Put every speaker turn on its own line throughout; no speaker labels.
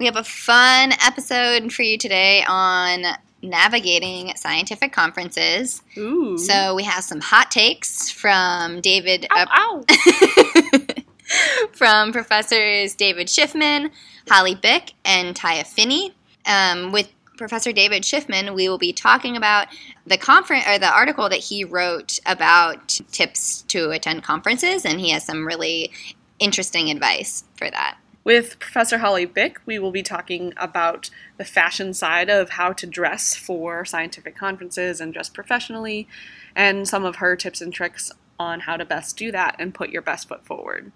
We have a fun episode for you today on navigating scientific conferences.
Ooh.
So we have some hot takes from David
ow, ow.
from professors David Shiffman, Holly Bik, and Taija Finni. Um, with Professor David Shiffman, we will be talking about the conference or the article that he wrote about tips to attend conferences, and he has some really interesting advice for that.
With Professor Holly Bik, we will be talking about the fashion side of how to dress for scientific conferences and dress professionally, and some of her tips and tricks on how to best do that and put your best foot forward.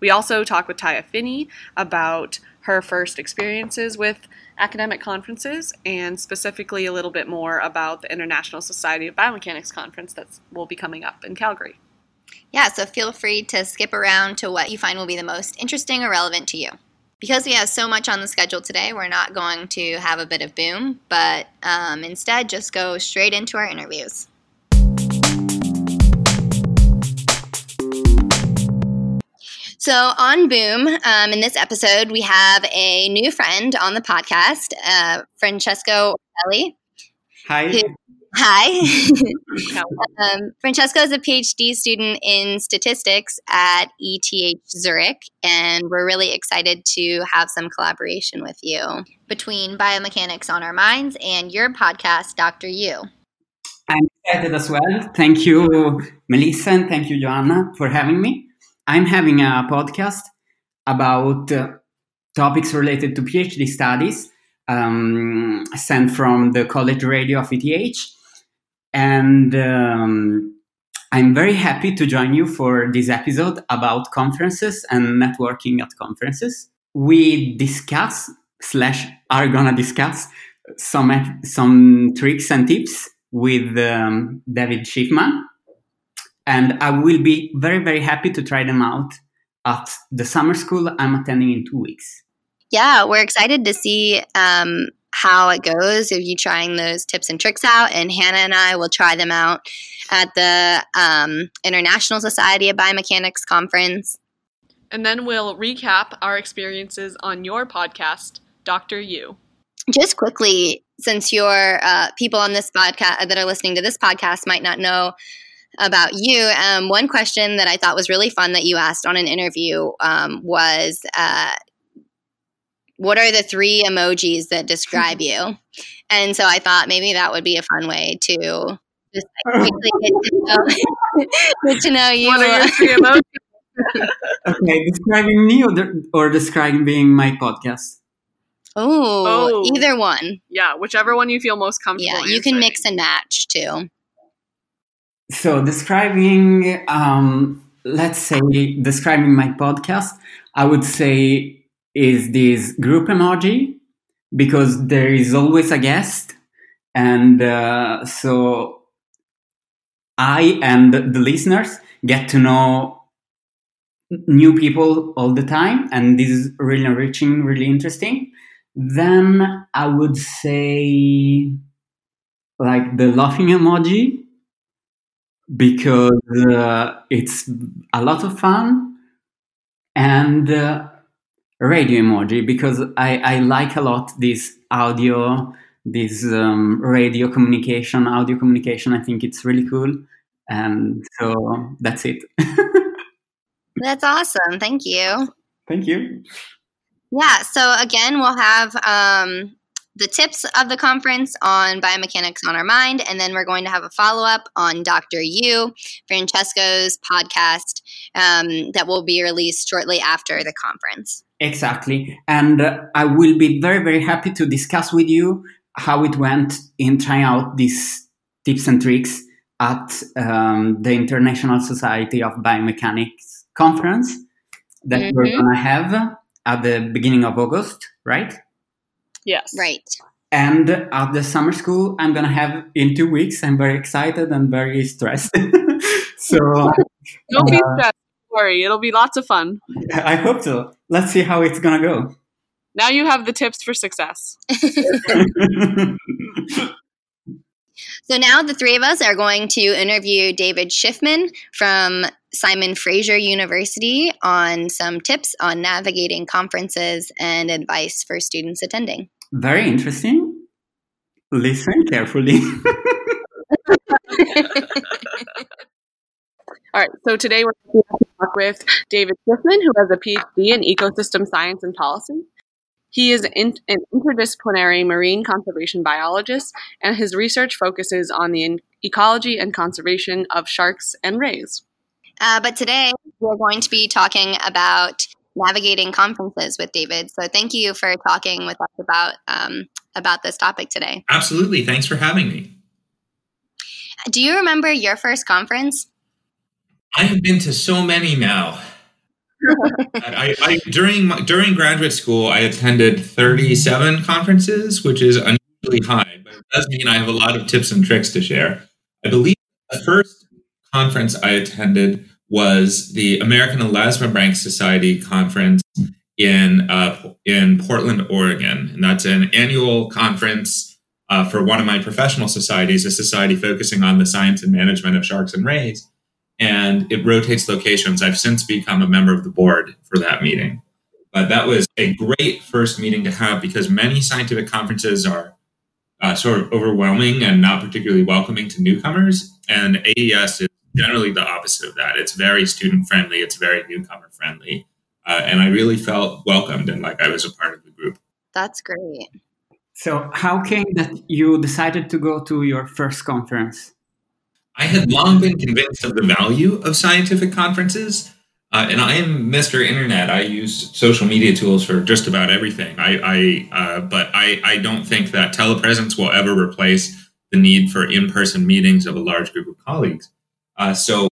We also talk with Taija Finni about her first experiences with academic conferences and specifically a little bit more about the International Society of Biomechanics conference that will be coming up in Calgary.
Yeah, so feel free to skip around to what you find will be the most interesting or relevant to you. Because we have so much on the schedule today, we're not going to have a bit of boom, but um, instead just go straight into our interviews. So, on Boom, um, in this episode, we have a new friend on the podcast, uh, Francesco Ellie.
Hi.
Who- Hi. um, Francesco is a PhD student in statistics at ETH Zurich, and we're really excited to have some collaboration with you between Biomechanics on Our Minds and your podcast, Dr. U.
I'm excited as well. Thank you, Melissa, and thank you, Joanna, for having me. I'm having a podcast about uh, topics related to PhD studies um, sent from the College Radio of ETH. And um, I'm very happy to join you for this episode about conferences and networking at conferences. We discuss slash are gonna discuss some some tricks and tips with um, David Shiffman, and I will be very very happy to try them out at the summer school I'm attending in two weeks.
Yeah, we're excited to see um, how it goes if you trying those tips and tricks out. And Hannah and I will try them out at the um, International Society of Biomechanics conference.
And then we'll recap our experiences on your podcast, Dr. U.
Just quickly, since your uh, people on this podcast that are listening to this podcast might not know about you, um, one question that I thought was really fun that you asked on an interview um, was. Uh, what are the three emojis that describe you? And so I thought maybe that would be a fun way to just like, quickly get to know, get to know you.
What are your three emojis?
Okay, describing me or, the, or describing my podcast?
Ooh,
Oh.
either one.
Yeah, whichever one you feel most comfortable.
Yeah, you can mix and match too.
So describing, um, let's say, describing my podcast, I would say is this group emoji because there is always a guest, and uh, so I and the listeners get to know new people all the time, and this is really enriching, really interesting. Then I would say like the laughing emoji because uh, it's a lot of fun. And uh, radio emoji because I, I like a lot this audio this um, radio communication audio communication i think it's really cool and so that's it
That's awesome. Thank you.
thank you
Yeah. So again, we'll have um, the tips of the conference on biomechanics on our mind, and then we're going to have a follow up on Dr. U, Francesco's podcast um, that will be released shortly after the conference.
Exactly. And uh, I will be very, very happy to discuss with you how it went in trying out these tips and tricks at um, the International Society of Biomechanics conference that we're
Mhm.
going to have at the beginning of August, right?
Yes.
Right.
And at the summer school, I'm gonna have in two weeks. I'm very excited and very stressed. so
Don't be
Uh,
stressed. Don't worry. It'll be lots of fun.
I hope so. Let's see how it's gonna go.
Now you have the tips for success.
So now the three of us are going to interview David Shiffman from Simon Fraser University on some tips on navigating conferences and advice for students attending.
very interesting. Listen carefully.
All right. So today we're going to talk with David Shiffman, who has a PhD in ecosystem science and policy. He is in, an interdisciplinary marine conservation biologist, and his research focuses on the in- ecology and conservation of sharks and rays.
Uh, but today we're going to be talking about navigating conferences with David. So thank you for talking with us about um, about this topic today.
Absolutely. Thanks for having me.
Do you remember your first conference?
I have been to so many now. I, I during my, during graduate school, I attended 37 conferences, which is unusually high, but it does mean I have a lot of tips and tricks to share. I believe the first conference I attended was the American Elasmobranch Society conference in uh, in Portland, Oregon, and that's an annual conference uh, for one of my professional societies, a society focusing on the science and management of sharks and rays and it rotates locations. I've since become a member of the board for that meeting. But that was a great first meeting to have because many scientific conferences are uh, sort of overwhelming and not particularly welcoming to newcomers. And AES is generally the opposite of that. It's very student friendly, it's very newcomer friendly. Uh, and I really felt welcomed and like I was a part of the group.
That's great.
so, how came that you decided to go to your first conference?
I had long been convinced of the value of scientific conferences. Uh, and I am Mr. Internet. I use social media tools for just about everything. I, I uh, but I, I don't think that telepresence will ever replace the need for in-person meetings of a large group of colleagues. Uh, so,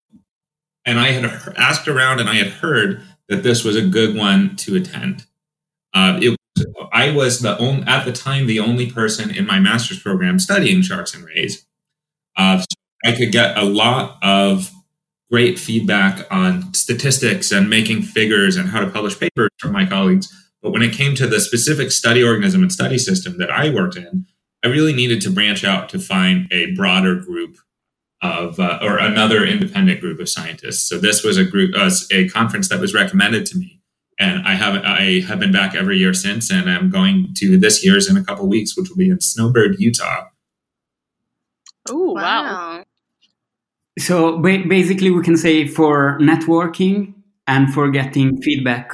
and I had asked around, and I had heard that this was a good one to attend. Uh, it, I was the only, at the time the only person in my master's program studying sharks and rays. Uh, I could get a lot of great feedback on statistics and making figures and how to publish papers from my colleagues. But when it came to the specific study organism and study system that I worked in, I really needed to branch out to find a broader group of, uh, or another independent group of scientists. So this was a group, uh, a conference that was recommended to me, and I have I have been back every year since, and I'm going to this year's in a couple weeks, which will be in Snowbird, Utah.
Oh, wow.
So, ba- basically, we can say for networking and for getting feedback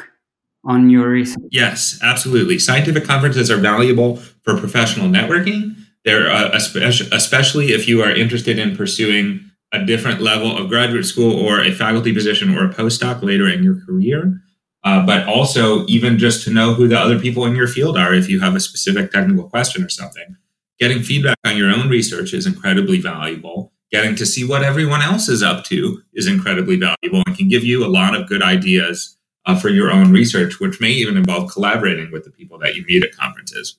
on your research.
Yes, absolutely. Scientific conferences are valuable for professional networking. They're uh, especially, if you are interested in pursuing a different level of graduate school or a faculty position or a postdoc later in your career. Uh, but also, even just to know who the other people in your field are if you have a specific technical question or something. Getting feedback on your own research is incredibly valuable. Getting to see what everyone else is up to is incredibly valuable and can give you a lot of good ideas uh, for your own research, which may even involve collaborating with the people that you meet at conferences.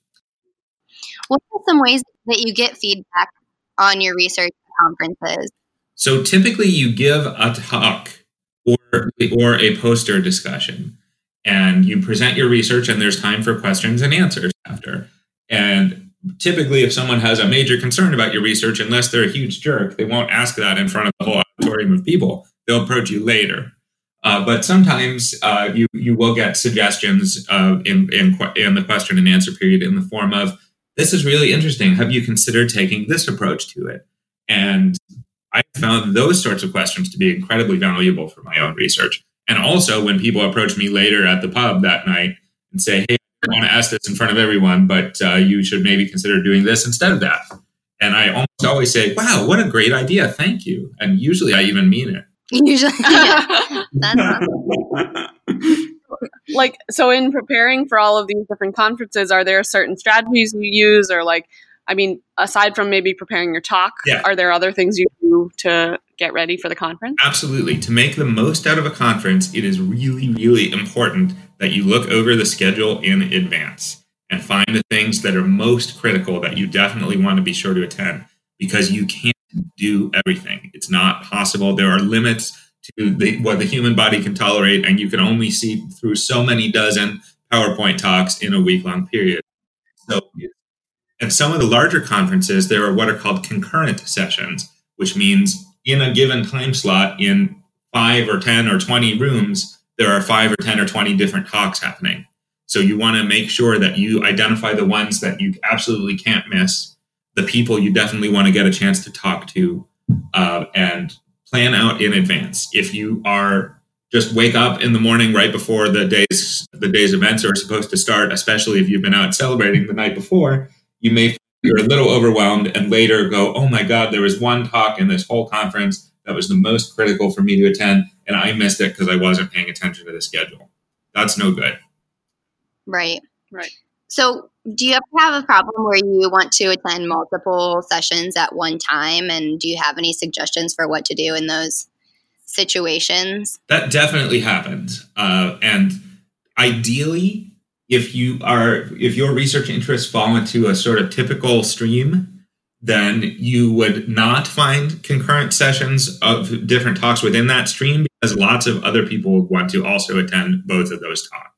What are some ways that you get feedback on your research at conferences?
So typically, you give a talk or or a poster discussion, and you present your research, and there's time for questions and answers after. And typically, if someone has a major concern about your research, unless they're a huge jerk, they won't ask that in front of the whole auditorium of people. They'll approach you later. Uh, but sometimes uh, you you will get suggestions uh, in, in in the question and answer period in the form of this is really interesting. Have you considered taking this approach to it? And I found those sorts of questions to be incredibly valuable for my own research. And also, when people approach me later at the pub that night and say, "Hey, I want to ask this in front of everyone, but uh, you should maybe consider doing this instead of that," and I almost always say, "Wow, what a great idea! Thank you." And usually, I even mean it.
Usually, yeah. That's
like so in preparing for all of these different conferences are there certain strategies you use or like i mean aside from maybe preparing your talk
Yeah.
are there other things you do to get ready for the conference
Absolutely. To make the most out of a conference, it is really, really important that you look over the schedule in advance and find the things that are most critical that you definitely want to be sure to attend because you can't do everything. It's not possible. There are limits to the, what the human body can tolerate, and you can only see through so many dozen PowerPoint talks in a week long period. So, at some of the larger conferences, there are what are called concurrent sessions, which means in a given time slot, in five or 10 or 20 rooms, there are five or 10 or 20 different talks happening. So, you want to make sure that you identify the ones that you absolutely can't miss, the people you definitely want to get a chance to talk to, uh, and plan out in advance. If you are just wake up in the morning right before the days the day's events are supposed to start, especially if you've been out celebrating the night before, you may you're a little overwhelmed and later go, oh my God, there was one talk in this whole conference that was the most critical for me to attend, and I missed it because I wasn't paying attention to the schedule. That's no good.
Right.
Right.
So, do you ever have a problem where you want to attend multiple sessions at one time? And do you have any suggestions for what to do in those situations?
That definitely happens. Uh, and ideally, if you are if your research interests fall into a sort of typical stream, then you would not find concurrent sessions of different talks within that stream because lots of other people want to also attend both of those talks.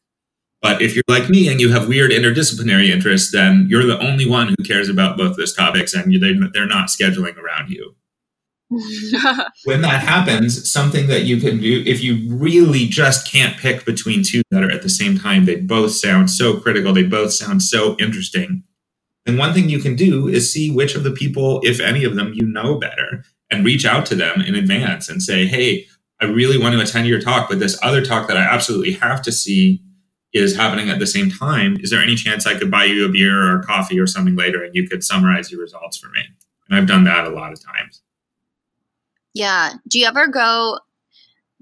But if you're like me and you have weird interdisciplinary interests, then you're the only one who cares about both those topics and they're not scheduling around you when that happens, something that you can do, if you really just can't pick between two that are at the same time, they both sound so critical, they both sound so interesting. And one thing you can do is see which of the people, if any of them, you know better and reach out to them in advance and say, hey, I really want to attend your talk, but this other talk that I absolutely have to see is happening at the same time. Is there any chance I could buy you a beer or coffee or something later and you could summarize your results for me? And I've done that a lot of times.
Yeah. Do you ever go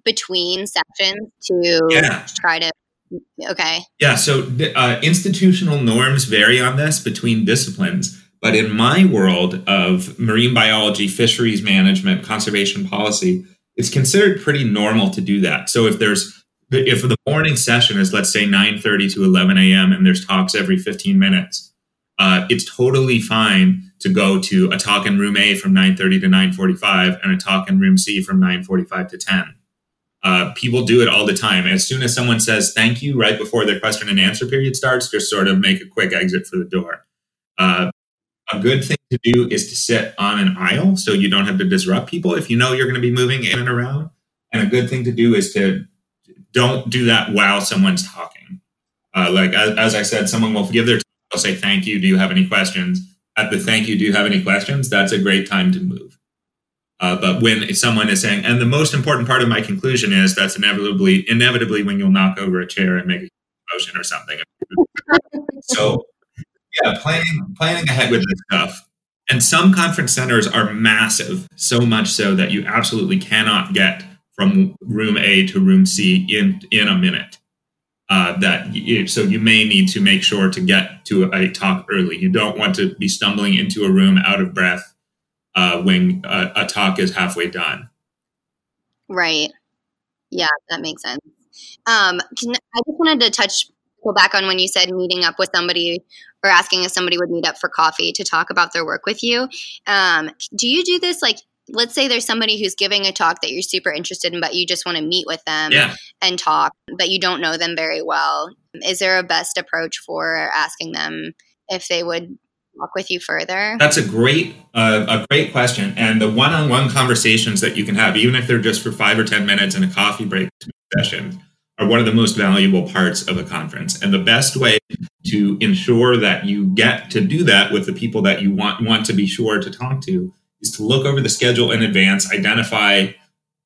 between sessions to
Yeah.
try to? Okay.
Yeah, so uh, institutional norms vary on this between disciplines. But in my world of marine biology, fisheries management, conservation policy, it's considered pretty normal to do that. So if there's if the morning session is let's say 9:30 to 11 a.m. and there's talks every 15 minutes, uh, it's totally fine to go to a talk in room A from 9:30 to 9:45 and a talk in room C from 9:45 to 10. Uh, people do it all the time. As soon as someone says thank you right before their question and answer period starts, just sort of make a quick exit for the door. Uh, a good thing to do is to sit on an aisle so you don't have to disrupt people if you know you're going to be moving in and around. And a good thing to do is to don't do that while someone's talking. Uh, like as, as I said, someone will give their They'll say, Thank you. Do you have any questions? At the thank you, do you have any questions? That's a great time to move. Uh, but when someone is saying, and the most important part of my conclusion is that's inevitably, inevitably when you'll knock over a chair and make a motion or something. so, yeah, planning planning ahead with this stuff. And some conference centers are massive, so much so that you absolutely cannot get from room A to room C in in a minute uh, that you, so you may need to make sure to get to a talk early. You don't want to be stumbling into a room out of breath uh, when a, a, talk is halfway done.
Right. Yeah, that makes sense. Um, can, I just wanted to touch go back on when you said meeting up with somebody or asking if somebody would meet up for coffee to talk about their work with you. Um, do you do this like let's say there's somebody who's giving a talk that you're super interested in, but you just want to meet with them
yeah.
and talk, but you don't know them very well. Is there a best approach for asking them if they would talk with you further?
That's a great, uh, a great question. And the one-on-one conversations that you can have, even if they're just for five or ten minutes in a coffee break session, are one of the most valuable parts of a conference. And the best way to ensure that you get to do that with the people that you want want to be sure to talk to is to look over the schedule in advance, identify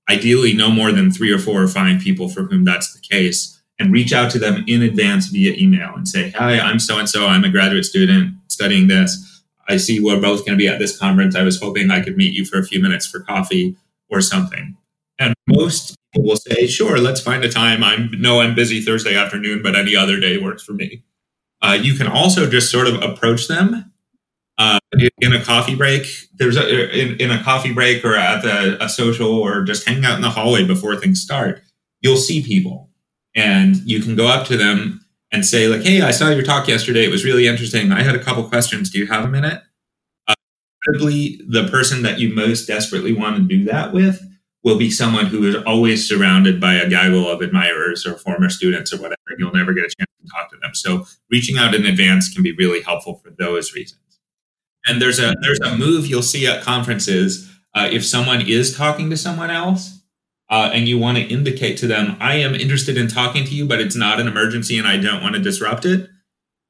ideally no more than three or four or five people for whom that's the case, and reach out to them in advance via email and say, Hi, I'm so and so. I'm a graduate student studying this. I see we're both going to be at this conference. I was hoping I could meet you for a few minutes for coffee or something. And most people will say, Sure, let's find a time. I know I'm busy Thursday afternoon, but any other day works for me. Uh, you can also just sort of approach them uh, in a coffee break. There's a in, in a coffee break or at the, a social or just hang out in the hallway before things start. You'll see people, and you can go up to them and say like, "Hey, I saw your talk yesterday. It was really interesting. I had a couple questions. Do you have a minute?" Uh, probably the person that you most desperately want to do that with will be someone who is always surrounded by a gaggle of admirers or former students or whatever. You'll never get a chance to talk to them. So reaching out in advance can be really helpful for those reasons. And there's a there's a move you'll see at conferences uh, if someone is talking to someone else uh, and you want to indicate to them, I am interested in talking to you, but it's not an emergency and I don't want to disrupt it.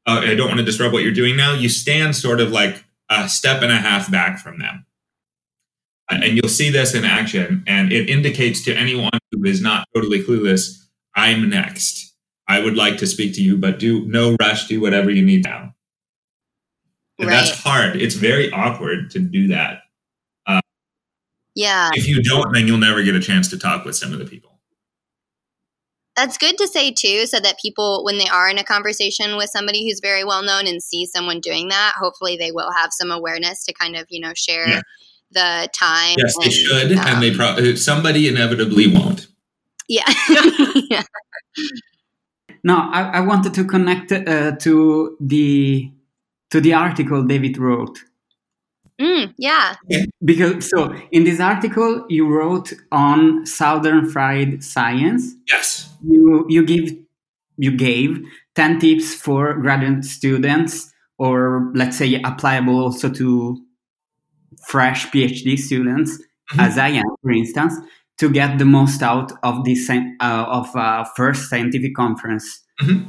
Uh, I don't want to disrupt what you're doing now. You stand sort of like a step and a half back from them. And you'll see this in action, and it indicates to anyone who is not totally clueless, I'm next. I would like to speak to you, but do no rush, do whatever you need now. And
Right.
that's hard. It's very awkward to do that.
Yeah.
If you don't, then you'll never get a chance to talk with some of the people.
That's good to say too, so that people, when they are in a conversation with somebody who's very well known and see someone doing that, hopefully they will have some awareness to kind of, you know, share
Yeah.
The time.
Yes, they
and,
should, and they probably somebody inevitably won't.
Yeah. yeah.
No, I, I wanted to connect uh, to the to the article David wrote
Mm, yeah.
because so in this article you wrote on Southern Fried Science.
Yes.
You you give you gave ten tips for graduate students, or let's say applicable also to fresh PhD students,
Mhm.
as I am, for instance, to get the most out of this uh, of uh, first scientific conference.
Mhm.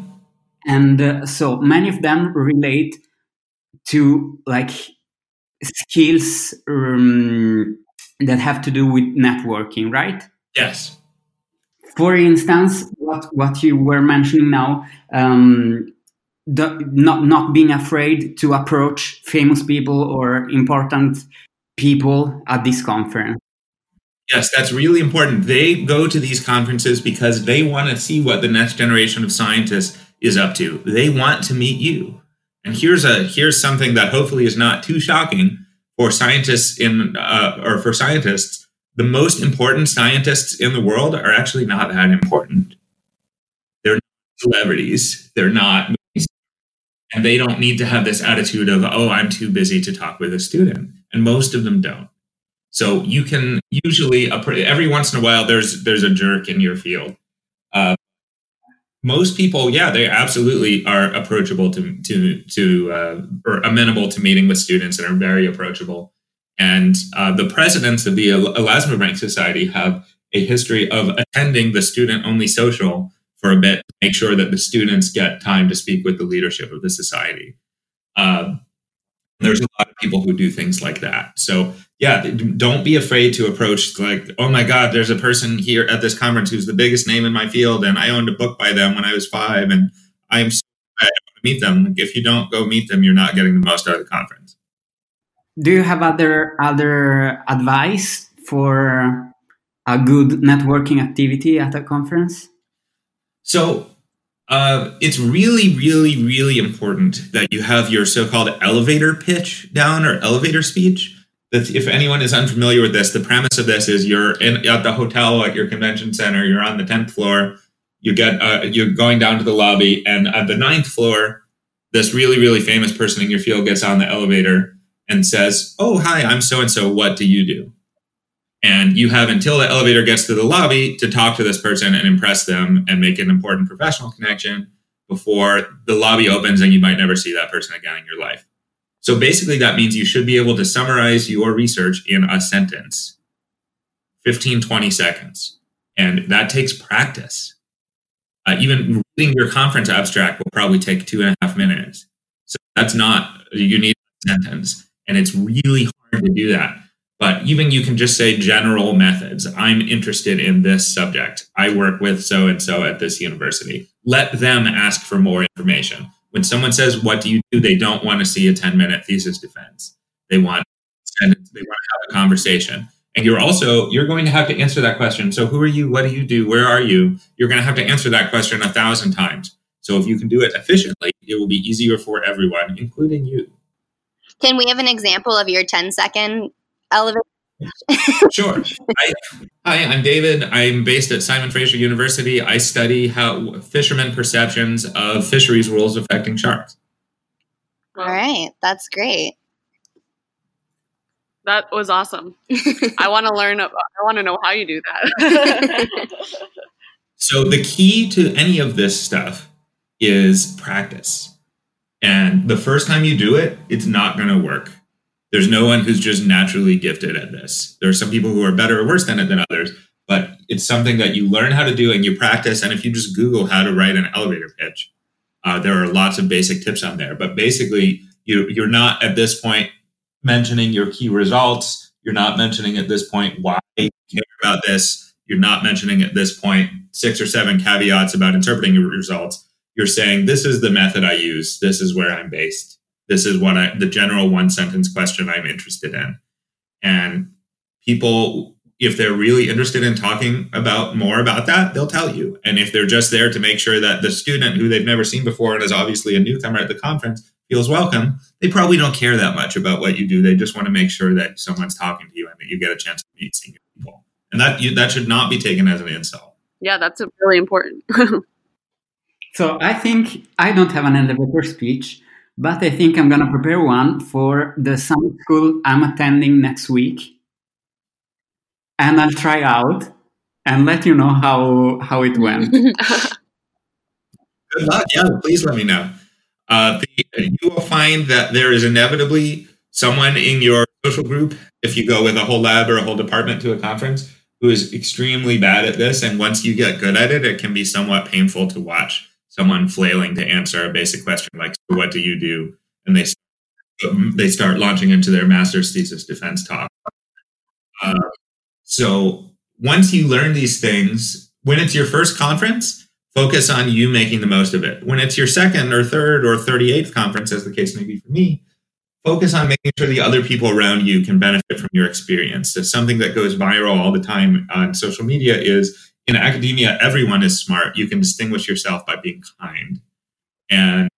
And uh, so many of them relate to like skills um, that have to do with networking, right?
Yes.
For instance, what what you were mentioning now, um, the, not not being afraid to approach famous people or important people at this conference.
Yes, that's really important. They go to these conferences because they want to see what the next generation of scientists is up to. They want to meet you. And here's a here's something that hopefully is not too shocking for scientists in uh, or for scientists. The most important scientists in the world are actually not that important. They're not celebrities. They're not and they don't need to have this attitude of oh i'm too busy to talk with a student and most of them don't. So you can usually every once in a while there's there's a jerk in your field. Uh, most people yeah they absolutely are approachable to to to uh, or amenable to meeting with students and are very approachable. And uh, the presidents of the El- Elasmobranch Society have a history of attending the student only social for a bit to make sure that the students get time to speak with the leadership of the society. Um, there's mm-hmm. a lot of people who do things like that. So yeah, don't be afraid to approach like, oh my God, there's a person here at this conference who's the biggest name in my field, and I owned a book by them when I was five, and I'm so glad to meet them. If you don't go meet them, you're not getting the most out of the conference.
Do you have other other advice for a good networking activity at a conference?
So uh, it's really, really, really important that you have your so-called elevator pitch down or elevator speech. That if anyone is unfamiliar with this, the premise of this is you're in at the hotel at your convention center. You're on the tenth floor. You get uh, you're going down to the lobby, and at the ninth floor, this really, really famous person in your field gets on the elevator and says, "Oh, hi, I'm so and so. What do you do?" And you have until the elevator gets to the lobby to talk to this person and impress them and make an important professional connection before the lobby opens and you might never see that person again in your life. So basically, that means you should be able to summarize your research in a sentence 15, 20 seconds. And that takes practice. Uh, even reading your conference abstract will probably take two and a half minutes. So that's not, you need a sentence. And it's really hard to do that. But even you can just say general methods. I'm interested in this subject. I work with so and so at this university. Let them ask for more information. When someone says, "What do you do?" they don't want to see a 10 minute thesis defense. They want they want to have a conversation. And you're also you're going to have to answer that question. So who are you? What do you do? Where are you? You're going to have to answer that question a thousand times. So if you can do it efficiently, it will be easier for everyone, including you.
Can we have an example of your 10 second elevator
Sure. I, hi, I'm David. I'm based at Simon Fraser University. I study how fishermen perceptions of fisheries rules affecting sharks.
All right, that's great.
That was awesome. I want to learn. I want to know how you do that.
So the key to any of this stuff is practice. And the first time you do it, it's not going to work. There's no one who's just naturally gifted at this. There are some people who are better or worse than it than others, but it's something that you learn how to do and you practice. And if you just Google how to write an elevator pitch, uh, there are lots of basic tips on there. But basically, you you're not at this point mentioning your key results. You're not mentioning at this point why you care about this. You're not mentioning at this point six or seven caveats about interpreting your results. You're saying this is the method I use. This is where I'm based. This is what I the general one sentence question I'm interested in. And people, if they're really interested in talking about more about that, they'll tell you. And if they're just there to make sure that the student who they've never seen before and is obviously a newcomer at the conference feels welcome, they probably don't care that much about what you do. They just want to make sure that someone's talking to you and that you get a chance to meet senior people. And that you, that should not be taken as an insult.
yeah, that's a- really important.
So I think I don't have an elevator speech, but I think I'm gonna prepare one for the summer school I'm attending next week, and I'll try out and let you know how how it went.
Good luck. Yeah, please let me know. Uh, the, you will find that there is inevitably someone in your social group, if you go with a whole lab or a whole department to a conference, who is extremely bad at this. And once you get good at it, it can be somewhat painful to watch someone flailing to answer a basic question like, so "What do you do?" and they they start launching into their master's thesis defense talk. Uh, so once you learn these things, when it's your first conference, focus on you making the most of it. When it's your second or third or 38th conference, as the case may be for me, focus on making sure the other people around you can benefit from your experience. So something that goes viral all the time on social media is in academia, everyone is smart. You can distinguish yourself by being kind. And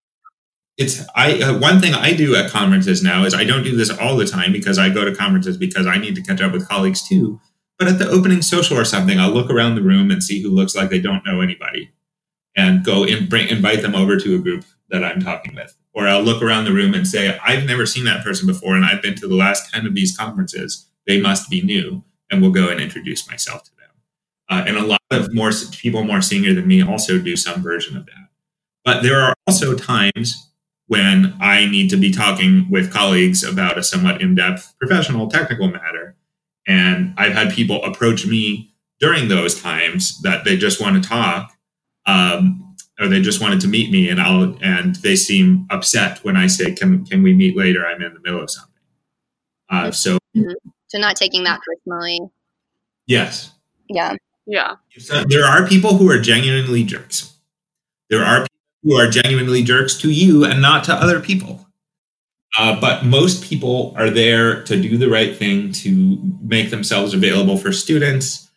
it's I uh, one thing I do at conferences now is I don't do this all the time because I go to conferences because I need to catch up with colleagues too. But at the opening social or something, I'll look around the room and see who looks like they don't know anybody, and go and bring invite them over to a group that I'm talking with. Or I'll look around the room and say, I've never seen that person before, and I've been to the last ten of these conferences. They must be new, and we'll go and introduce myself to. Uh, and a lot of more people more senior than me also do some version of that. But there are also times when I need to be talking with colleagues about a somewhat in depth professional technical matter. And I've had people approach me during those times that they just want to talk. Um, or they just wanted to meet me and I'll and they seem upset when I say can can we meet later I'm in the middle of something. Uh, so
So not taking that personally.
yes,
Yeah.
Yeah.
There are people who are genuinely jerks. There are people who are genuinely jerks to you and not to other people. Uh, but most people are there to do the right thing to make themselves available for students.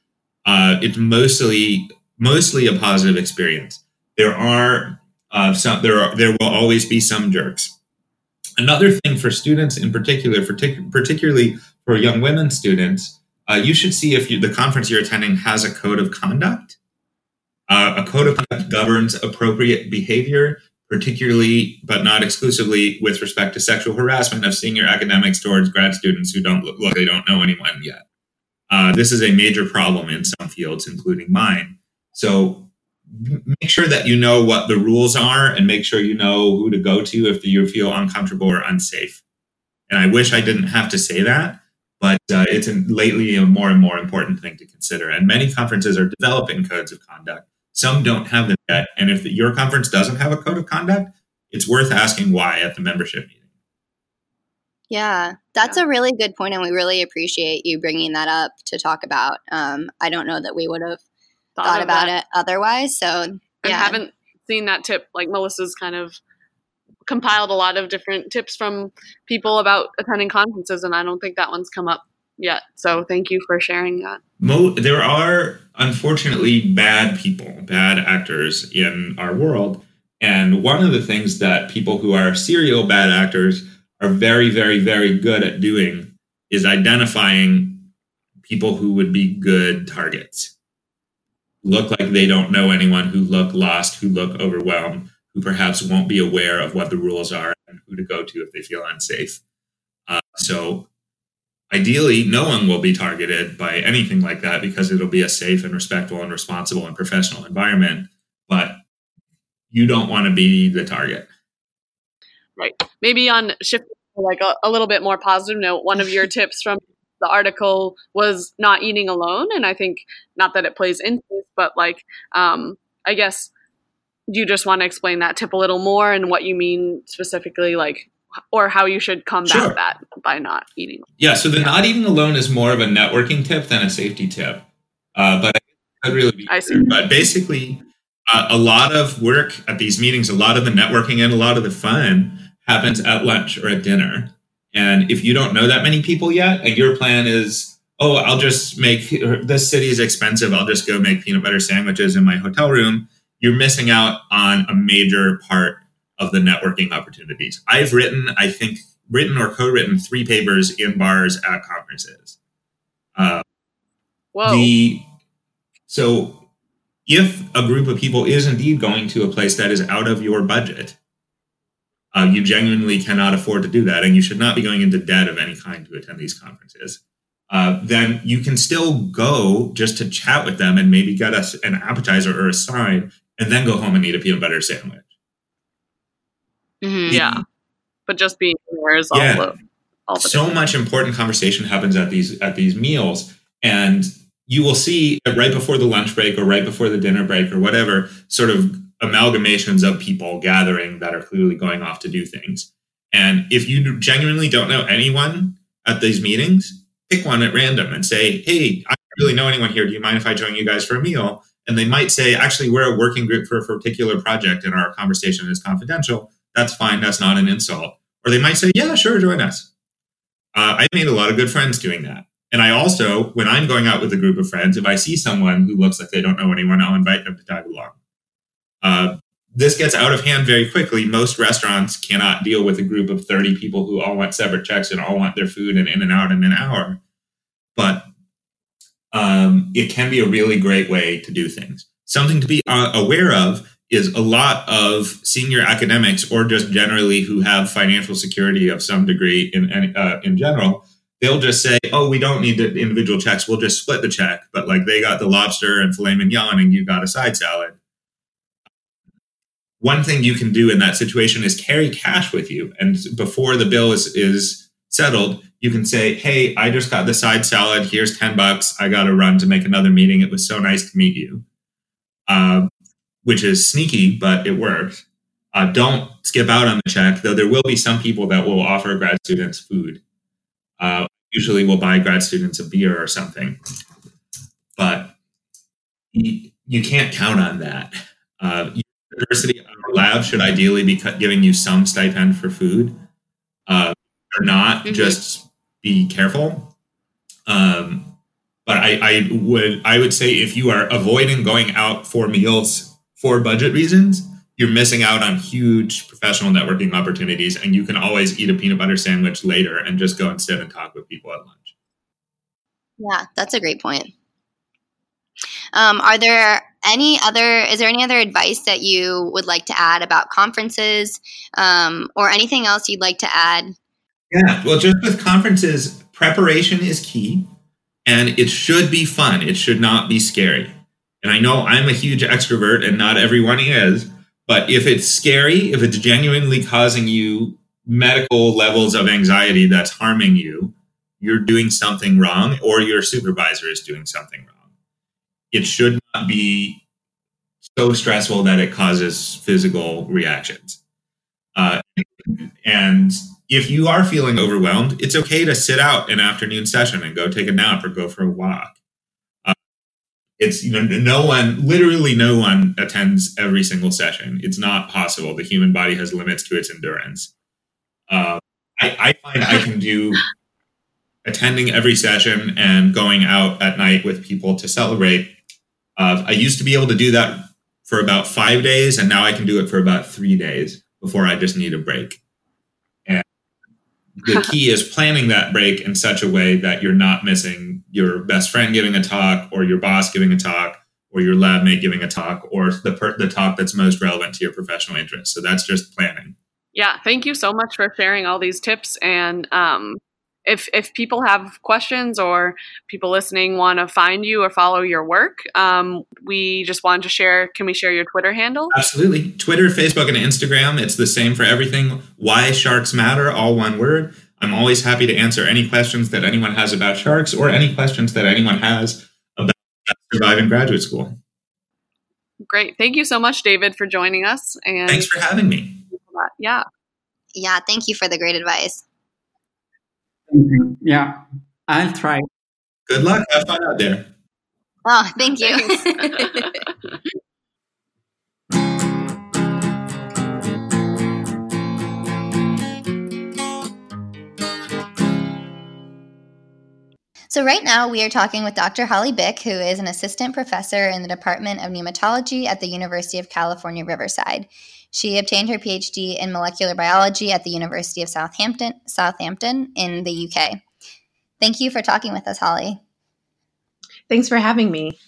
Uh, it's mostly mostly a positive experience. There are uh, some there are there will always be some jerks. Another thing for students in particular, partic- particularly for young women students, uh, you should see if you, the conference you're attending has a code of conduct. Uh, a code of conduct governs appropriate behavior, particularly but not exclusively with respect to sexual harassment of senior academics towards grad students who don't look like they don't know anyone yet. Uh, this is a major problem in some fields, including mine. So make sure that you know what the rules are and make sure you know who to go to if you feel uncomfortable or unsafe. And I wish I didn't have to say that, but uh, it's a, lately a more and more important thing to consider. And many conferences are developing codes of conduct. Some don't have them yet. And if the, your conference doesn't have a code of conduct, it's worth asking why at the membership meeting.
Yeah, that's a really good point, and we really appreciate you bringing that up to talk about. Um, I don't know that we would have thought
of
about
that.
it otherwise. So,
and
yeah,
haven't seen that tip. Like Melissa's kind of compiled a lot of different tips from people about attending conferences, and I don't think that one's come up yet. So thank you for sharing that.
Mo- there are unfortunately bad people, bad actors in our world. And one of the things that people who are serial bad actors are very, very, very good at doing is identifying people who would be good targets. Look like they don't know anyone, who look lost, who look overwhelmed, who perhaps won't be aware of what the rules are and who to go to if they feel unsafe. Uh, so, ideally, no one will be targeted by anything like that because it'll be a safe and respectful and responsible and professional environment. But you don't want to be the target.
Right. Maybe on shifting like a, a little bit more positive note, one of your tips from the article was not eating alone. And I think not that it plays into this, but like, um, I guess, do you just want to explain that tip a little more and what you mean specifically, like, or how you should combat
Sure.
that by not eating?
Yeah, so the not eating alone is more of a networking tip than a safety tip. Uh, but could really be
I see.
But basically, uh, a lot of work at these meetings, a lot of the networking and a lot of the fun happens at lunch or at dinner. And if you don't know that many people yet, and your plan is, oh, I'll just make this city is expensive, I'll just go make peanut butter sandwiches in my hotel room, you're missing out on a major part of the networking opportunities. I've written, I think, written or co-written three papers in bars at conferences. Uh,
Whoa.
the so if a group of people is indeed going to a place that is out of your budget, uh, you genuinely cannot afford to do that, and you should not be going into debt of any kind to attend these conferences. Uh, then you can still go just to chat with them and maybe get us an appetizer or a side, and then go home and eat a peanut butter sandwich.
Mhm.
yeah. But just being there is all
Yeah.
the, all the
so much important conversation happens at these at these meals and you will see right before the lunch break or right before the dinner break or whatever sort of amalgamations of people gathering that are clearly going off to do things and if you genuinely don't know anyone at these meetings pick one at random and say hey i don't really know anyone here do you mind if i join you guys for a meal and they might say actually we're a working group for a particular project and our conversation is confidential that's fine that's not an insult or they might say yeah sure join us uh, I made a lot of good friends doing that. And I also, when I'm going out with a group of friends, if I see someone who looks like they don't know anyone, I'll invite them to tag along. Uh, this gets out of hand very quickly. Most restaurants cannot deal with a group of 30 people who all want separate checks and all want their food and in and out in an hour. But um, it can be a really great way to do things. Something to be uh, aware of is a lot of senior academics or just generally who have financial security of some degree in uh, in general they'll just say oh we don't need the individual checks. We'll just split the check. But like they got the lobster and filet mignon and you got a side salad. One thing you can do in that situation is carry cash with you. And before the bill is is settled you can say hey i just got the side salad here's 10 bucks i got to run to make another meeting it was so nice to meet you um, which is sneaky, but it works. Uh, don't skip out on the check, though there will be some people that will offer grad students food. Uh, usually, we'll buy grad students a beer or something, but you, can't count on that. Uh, university or lab should ideally be giving you some stipend for food, uh, or not.
Mhm.
Just be careful. Um, but I, I would I would say if you are avoiding going out for meals for budget reasons, you're missing out on huge professional networking opportunities, and you can always eat a peanut butter sandwich later and just go and sit and talk with people at lunch.
Yeah, that's a great point. Um, are there any other? Is there any other advice that you would like to add about conferences, um, or anything else you'd like to add?
Yeah, well, just with conferences, preparation is key, and it should be fun. It should not be scary. And I know I'm a huge extrovert, and not everyone is. But if it's scary, if it's genuinely causing you medical levels of anxiety that's harming you, you're doing something wrong, or your supervisor is doing something wrong. It should not be so stressful that it causes physical reactions. Uh, and if you are feeling overwhelmed, it's okay to sit out an afternoon session and go take a nap or go for a walk. Uh, it's you know no one, literally no one attends every single session. It's not possible. The human body has limits to its endurance. Uh, I, I find I can do attending every session and going out at night with people to celebrate. Uh, I used to be able to do that for about five days, and now I can do it for about three days before I just need a break the key is planning that break in such a way that you're not missing your best friend giving a talk or your boss giving a talk or your lab mate giving a talk or the per- the talk that's most relevant to your professional interest. So that's just planning.
Yeah, thank you so much for sharing all these tips. And um, if if people have questions or people listening want to find you or follow your work, um, we just wanted to share. Can we share your Twitter handle?
Absolutely. Twitter, Facebook, and Instagram. It's the same for everything. Why sharks matter, all one word. I'm always happy to answer any questions that anyone has about sharks or any questions that anyone has about surviving graduate school.
Great. Thank you so much, David, for joining us. And
Thanks for having me.
yeah.
Yeah, thank you for the great advice. Mm-hmm.
Yeah, I'll try.
Good luck. Have fun out there.
Oh, thank you. So, right now, we are talking with Dr. Holly Bik, who is an assistant professor in the Department of Nematology at the University of California, Riverside. She obtained her PhD in molecular biology at the University of Southampton, Southampton in the UK. Thank you for talking with us, Holly.
Thanks for having me.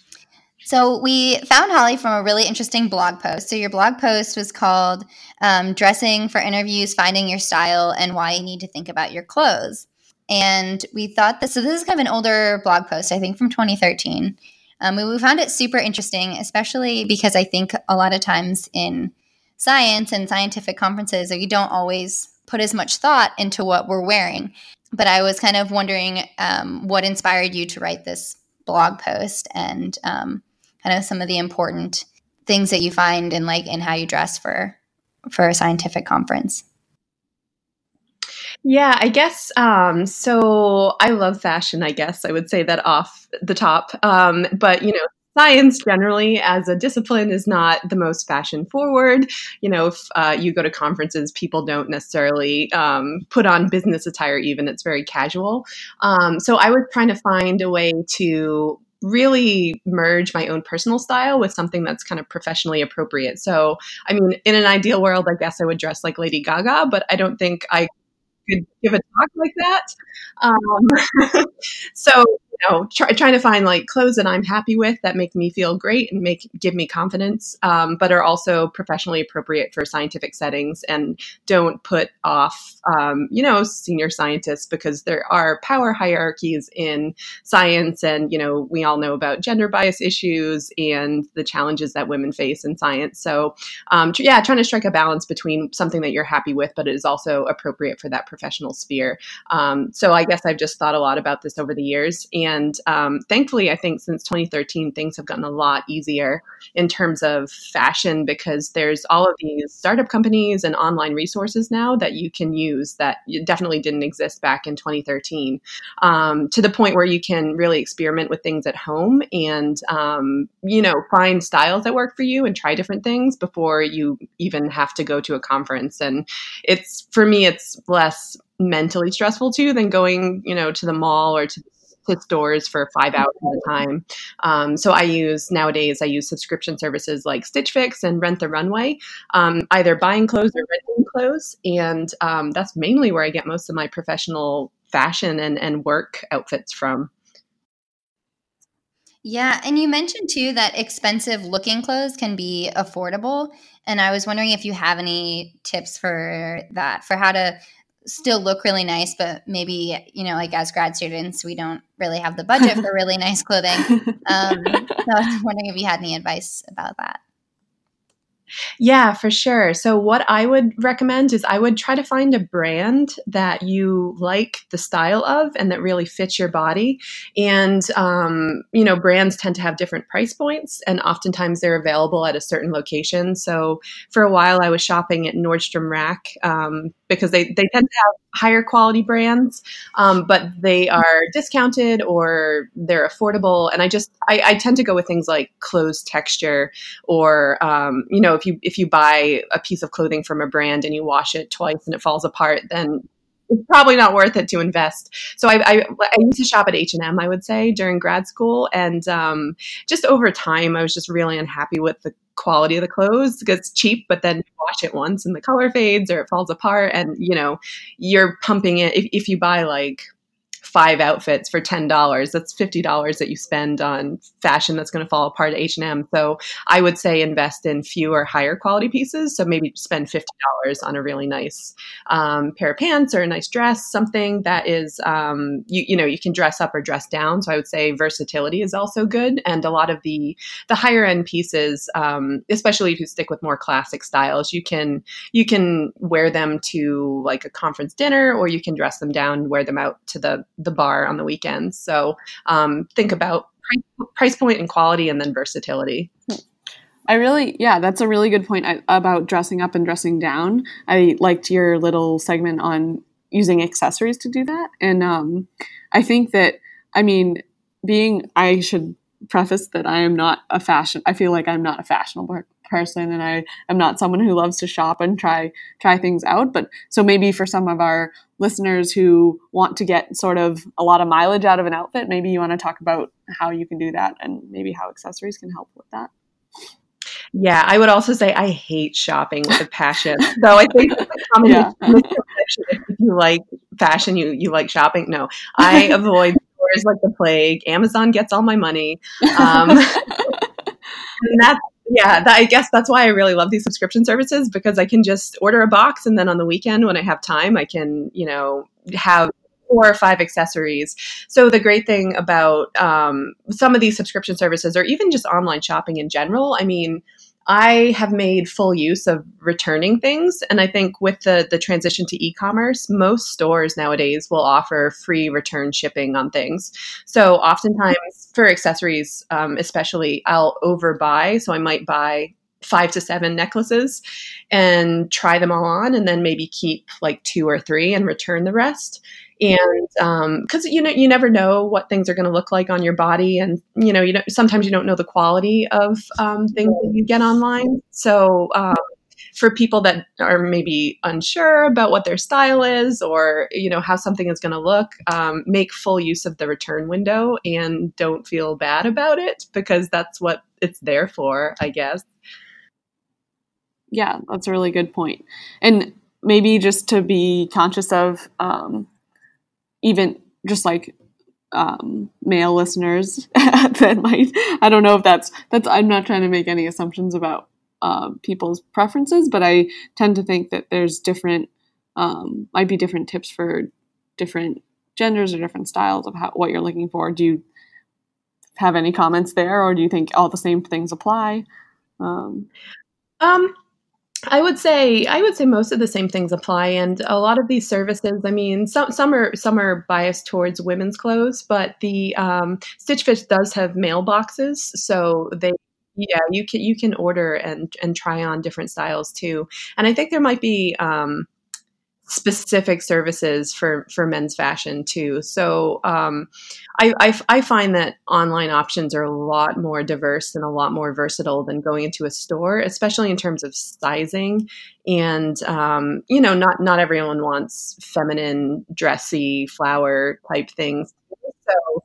So, we found Holly from a really interesting blog post. So, your blog post was called um, Dressing for Interviews, Finding Your Style, and Why You Need to Think About Your Clothes. And we thought this, so this is kind of an older blog post, I think from 2013. Um, we found it super interesting, especially because I think a lot of times in science and scientific conferences, you don't always put as much thought into what we're wearing. But I was kind of wondering um, what inspired you to write this blog post and um, kind of some of the important things that you find in like in how you dress for for a scientific conference.
Yeah, I guess um, so. I love fashion. I guess I would say that off the top. Um, but you know, science generally as a discipline is not the most fashion forward. You know, if uh, you go to conferences, people don't necessarily um, put on business attire. Even it's very casual. Um, so I was trying to find a way to really merge my own personal style with something that's kind of professionally appropriate. So, I mean, in an ideal world, I guess I would dress like Lady Gaga, but I don't think I could give a talk like that. Um, so you know, try, trying to find like clothes that I'm happy with that make me feel great and make give me confidence, um, but are also professionally appropriate for scientific settings and don't put off, um, you know, senior scientists because there are power hierarchies in science, and you know, we all know about gender bias issues and the challenges that women face in science. So, um, tr- yeah, trying to strike a balance between something that you're happy with, but is also appropriate for that professional sphere. Um, so, I guess I've just thought a lot about this over the years. And um, thankfully, I think since 2013, things have gotten a lot easier in terms of fashion because there's all of these startup companies and online resources now that you can use that definitely didn't exist back in 2013 um, to the point where you can really experiment with things at home and, um, you know, find styles that work for you and try different things before you even have to go to a conference. And it's, for me, it's less mentally stressful too than going, you know, to the mall or to to stores for five hours at a time. Um, so I use nowadays I use subscription services like Stitch Fix and Rent the Runway, um, either buying clothes or renting clothes, and um, that's mainly where I get most of my professional fashion and, and work outfits from.
Yeah, and you mentioned too that expensive looking clothes can be affordable. And I was wondering if you have any tips for that, for how to still look really nice, but maybe, you know, like as grad students, we don't really have the budget for really nice clothing. Um, so I was wondering if you had any advice about that.
Yeah, for sure. So, what I would recommend is I would try to find a brand that you like the style of and that really fits your body. And, um, you know, brands tend to have different price points, and oftentimes they're available at a certain location. So, for a while, I was shopping at Nordstrom Rack um, because they, they tend to have higher quality brands, um, but they are discounted or they're affordable. And I just, I, I tend to go with things like clothes texture or, um, you know, if you, if you buy a piece of clothing from a brand and you wash it twice and it falls apart, then it's probably not worth it to invest. So I, I, I used to shop at H and M, I would say, during grad school, and um, just over time, I was just really unhappy with the quality of the clothes gets cheap, but then you wash it once and the color fades or it falls apart, and you know you're pumping it. If, if you buy like five outfits for ten dollars. That's fifty dollars that you spend on fashion that's going to fall apart at H and M. So I would say invest in fewer, higher quality pieces. So maybe spend fifty dollars on a really nice um, pair of pants or a nice dress, something that is um, you you know you can dress up or dress down. So I would say versatility is also good, and a lot of the the higher end pieces, um, especially if you stick with more classic styles, you can you can wear them to like a conference dinner, or you can dress them down, wear them out to the the bar on the weekends. So um, think about price, point and quality, and then versatility.
I really, yeah, that's a really good point about dressing up and dressing down. I liked your little segment on using accessories to do that. And um, I think that, I mean, being, I should preface that I am not a fashion, I feel like I'm not a fashionable person and I am not someone who loves to shop and try try things out. But so maybe for some of our listeners who want to get sort of a lot of mileage out of an outfit, maybe you want to talk about how you can do that and maybe how accessories can help with that.
Yeah, I would also say I hate shopping with a passion. so I think yeah. if you like fashion, you you like shopping. No, I avoid stores like the plague. Amazon gets all my money. Um, and that's yeah, that, I guess that's why I really love these subscription services because I can just order a box and then on the weekend when I have time, I can, you know, have four or five accessories. So the great thing about um, some of these subscription services or even just online shopping in general, I mean, I have made full use of returning things. And I think with the, the transition to e commerce, most stores nowadays will offer free return shipping on things. So oftentimes for accessories, um, especially, I'll overbuy. So I might buy five to seven necklaces and try them all on and then maybe keep like two or three and return the rest and because um, you know you never know what things are going to look like on your body. And you know you know sometimes you don't know the quality of um, things that you get online. So um, for people that are maybe unsure about what their style is or you know how something is going to look um, make full use of the return window and don't feel bad about it because that's what it's there for i guess.
Yeah that's a really good point. And maybe just to be conscious of um, even just like um, male listeners that might I don't know if that's that's I'm not trying to make any assumptions about uh, people's preferences, but I tend to think that there's different um, might be different tips for different genders or different styles of how, what you're looking for. Do you have any comments there, or do you think all the same things apply?
Um, um I would say I would say most of the same things apply, and a lot of these services. I mean, some some are some are biased towards women's clothes, but the um, Stitch Fix does have mailboxes, so they yeah you can you can order and and try on different styles too. And I think there might be um, specific services for for men's fashion too. So um, I, I, I find that online options are a lot more diverse and a lot more versatile than going into a store, especially in terms of sizing. And um, you know, not not everyone wants feminine, dressy, flower type things. So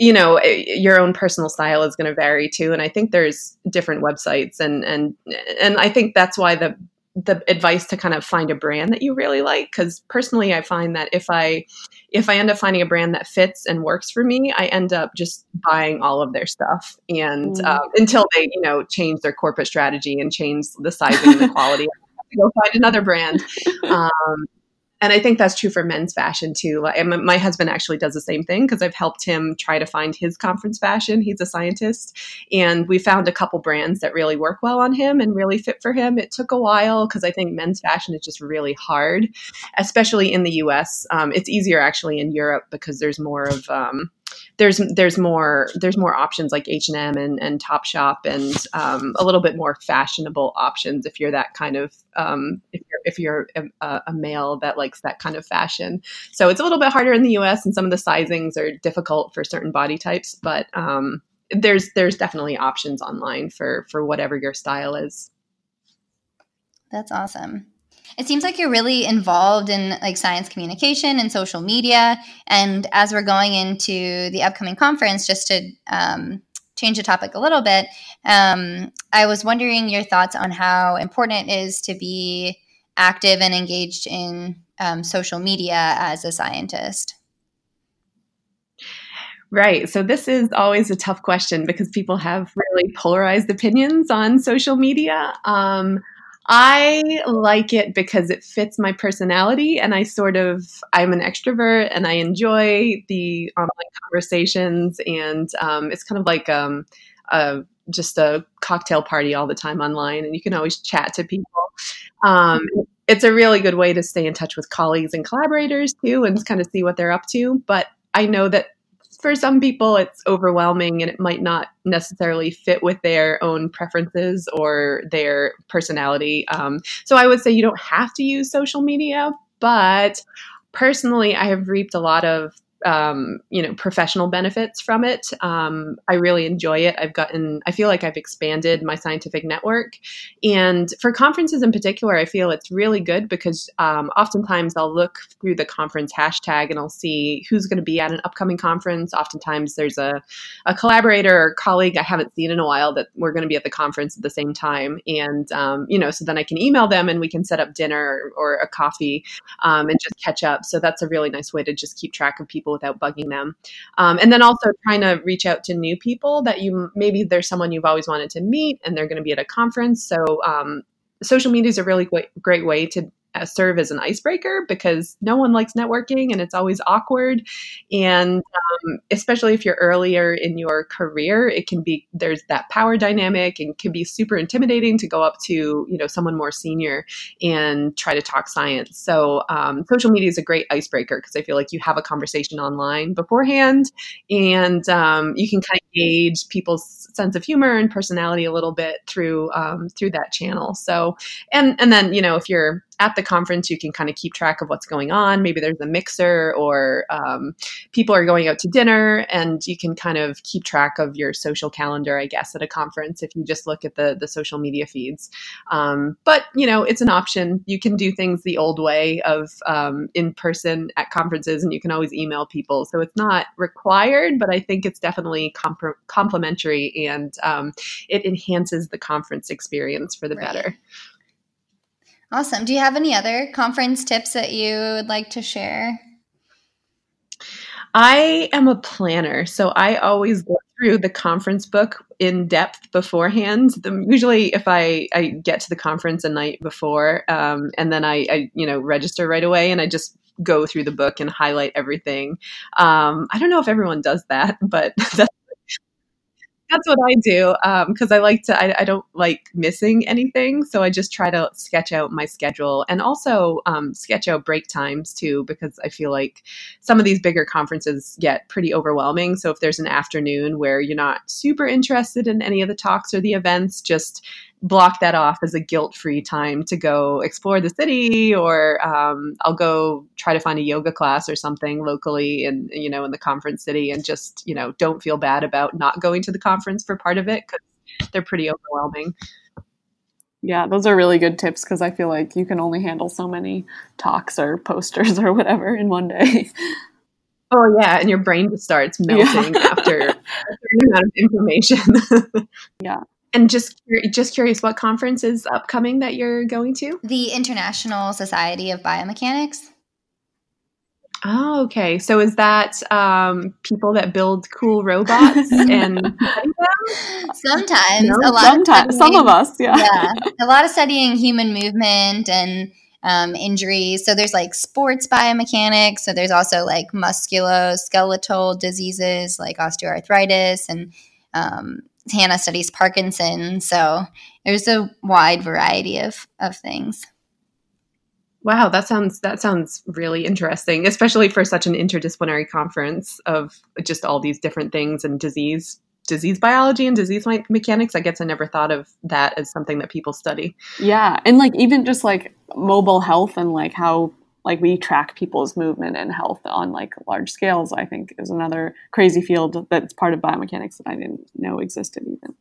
you know eh, your own personal style is going to vary too and i think there's different websites and and and i think that's why the the advice to kind of find a brand that you really like? Because personally i find that if i if i end up finding a brand that fits and works for me i end up just buying all of their stuff. And mm. um, until they you know change their corporate strategy and change the sizing and the quality go find another brand. Um, and I think that's true for men's fashion too. Like, my husband actually does the same thing because I've helped him try to find his conference fashion. He's a scientist, and we found a couple brands that really work well on him and really fit for him. It took a while because I think men's fashion is just really hard, especially in the U.S. Um, it's easier actually in Europe because there's more of um, there's there's more there's more options like H and M and and Topshop and um, a little bit more fashionable options if you're that kind of um, if you're if you're a, a, male that likes that kind of fashion. So it's a little bit harder in the U.S. and some of the sizings are difficult for certain body types, but um, there's there's definitely options online for for whatever your style is.
That's awesome. It seems like you're really involved in like science communication and social media. And as we're going into the upcoming conference, just to um, change the topic a little bit, um, I was wondering your thoughts on how important it is to be active and engaged in um, social media as a scientist.
Right. So this is always a tough question because people have really polarized opinions on social media. Um, I like it because it fits my personality, and I sort of I'm an extrovert, and I enjoy the online conversations, and um, it's kind of like um, a, just a cocktail party all the time online, and you can always chat to people. Um, it's a really good way to stay in touch with colleagues and collaborators too, and kind of see what they're up to. But I know that for some people it's overwhelming and it might not necessarily fit with their own preferences or their personality. Um, so I would say you don't have to use social media, but personally, I have reaped a lot of um, you know professional benefits from it. Um, I really enjoy it. I've gotten I feel like I've expanded my scientific network, and for conferences in particular, I feel it's really good because um, oftentimes I'll look through the conference hashtag and I'll see who's going to be at an upcoming conference. Oftentimes there's a a collaborator or colleague I haven't seen in a while that we're going to be at the conference at the same time, and um, you know so then I can email them and we can set up dinner or, or a coffee um, and just catch up. So that's a really nice way to just keep track of people people without bugging them. Um, and then also trying to reach out to new people that you maybe there's someone you've always wanted to meet and they're going to be at a conference. So um, social media is a really great, great way to serve as an icebreaker because no one likes networking and it's always awkward. And um, especially if you're earlier in your career, it can be there's that power dynamic and can be super intimidating to go up to you know someone more senior and try to talk science. So um, social media is a great icebreaker because I feel like you have a conversation online beforehand and um, you can kind of gauge people's sense of humor and personality a little bit through um, through that channel. So and and then you know if you're at the conference, you can kind of keep track of what's going on. Maybe there's a mixer or um, people are going out to dinner, and you can kind of keep track of your social calendar, I guess, at a conference if you just look at the the social media feeds. Um, but you know, it's an option. You can do things the old way of um, in person at conferences, and you can always email people. So it's not required, but I think it's definitely comp- complementary, and um, it enhances the conference experience for the right. better.
Awesome. Do you have any other conference tips that you would like to share?
I am a planner, so I always go through the conference book in depth beforehand. The, usually, if I, I get to the conference a night before, um, and then I, I, you know register right away, and I just go through the book and highlight everything. Um, I don't know if everyone does that, but that's that's what I do because um, I like to. I, I, don't like missing anything, so I just try to sketch out my schedule and also um, sketch out break times too, because I feel like some of these bigger conferences get pretty overwhelming. So if there's an afternoon where you're not super interested in any of the talks or the events, just block that off as a guilt free time to go explore the city or um, I'll go try to find a yoga class or something locally in you know in the conference city and just you know don't feel bad about not going to the conference for part of it because they're pretty overwhelming.
Yeah, those are really good tips because I feel like you can only handle so many talks or posters or whatever in one day.
Oh yeah, and your brain just starts melting yeah. after a certain amount of information.
yeah.
And just just curious, what conference is upcoming that you're going to?
The International Society of Biomechanics.
Oh, okay. So is that um, people that build cool robots and
sometimes
no,
a lot
sometimes,
of
some of us, yeah,
yeah, a lot of studying human movement and um, injuries. So there's like sports biomechanics. So there's also like musculoskeletal diseases like osteoarthritis and um, Hannah studies Parkinson. So there's a wide variety of, of things.
Wow, that sounds that sounds really interesting, especially for such an interdisciplinary conference of just all these different things and disease disease biology and disease mechanics. I guess I never thought of that as something that people study.
Yeah, and like even just like mobile health and like how like we track people's movement and health on like large scales i think is another crazy field that's part of biomechanics that i didn't know existed even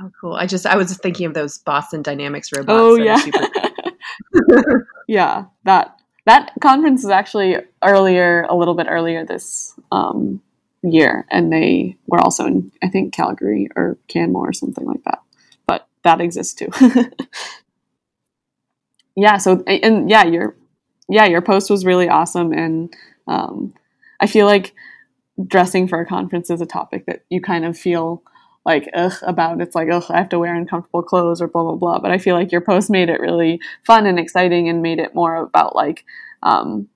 oh cool i just i was thinking of those boston dynamics robots
oh yeah super- yeah that that conference is actually earlier a little bit earlier this um year, and they were also in I think Calgary or Canmore or something like that. But that exists too. yeah. So and yeah, your yeah your post was really awesome, and um, I feel like dressing for a conference is a topic that you kind of feel like ugh about it's like ugh I have to wear uncomfortable clothes or blah blah blah. But I feel like your post made it really fun and exciting and made it more about like um,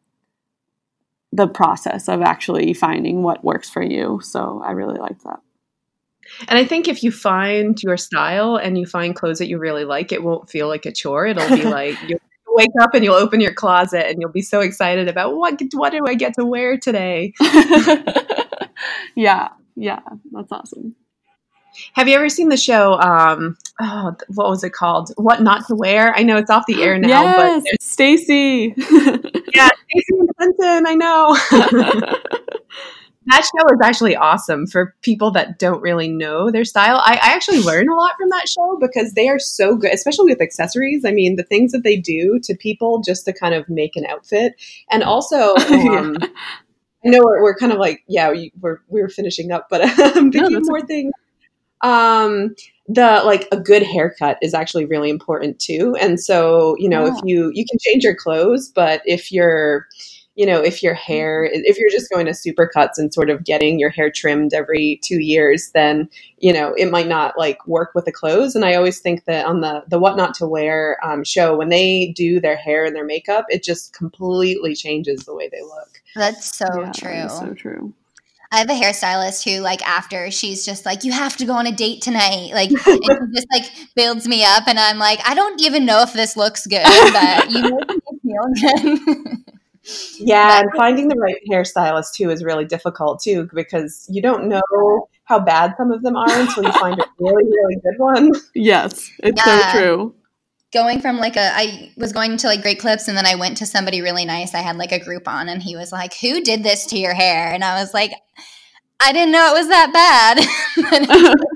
the process of actually finding what works for you. So I really liked that.
And I think if you find your style and you find clothes that you really like, it won't feel like a chore. It'll be like you'll wake up and you'll open your closet and you'll be so excited about what what do I get to wear today?
yeah, yeah, that's awesome.
Have you ever seen the show? Um, oh, what was it called? What Not to Wear? I know it's off the air now,
yes,
but
Stacy.
yeah, Stacy and Clinton. I know. that show is actually awesome for people that don't really know their style. I, I, actually learn a lot from that show because they are so good, especially with accessories. I mean, the things that they do to people just to kind of make an outfit, and also. Um, yeah. I know we're, we're kind of like, yeah, we, we're we're finishing up, but I'm thinking no, more things um the like a good haircut is actually really important too and so you know if you you can change your clothes but if you're you know if your hair if you're just going to supercuts and sort of getting your hair trimmed every two years then you know it might not like work with the clothes. And i always think that on the the what not to wear um, show when they do their hair and their makeup it just completely changes the way they look.
That's so
yeah,
true.
that so true.
I have a hairstylist who, like, after she's just like, "You have to go on a date tonight," like, and she just like builds me up, and I'm like, I don't even know if this looks good, but you know, feel
good. yeah, and finding the right hairstylist too is really difficult too because you don't know how bad some of them are until you find a really, really good one.
Yes, it's yeah. so true
going from like a I was going to like Great Clips and then I went to somebody really nice. I had like a Groupon and he was like, "Who did this to your hair?" And I was like, "I didn't know it was that
bad."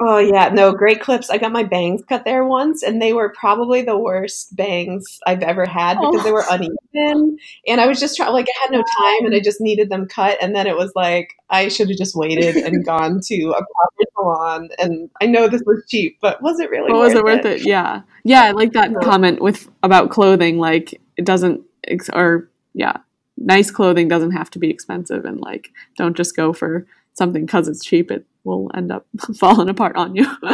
oh yeah, no, Great Clips. I got my bangs cut there once and they were probably the worst bangs I've ever had oh. because oh. they were uneven and I was just trying like I had no time and I just needed them cut and then it was like I should have just waited and gone to a proper salon. And I know this was cheap, but was it really?
But was it worth it? it? Yeah, yeah. I like that comment with about clothing. Like it doesn't, or yeah, nice clothing doesn't have to be expensive, and like don't just go for something because it's cheap. It will end up falling apart on you.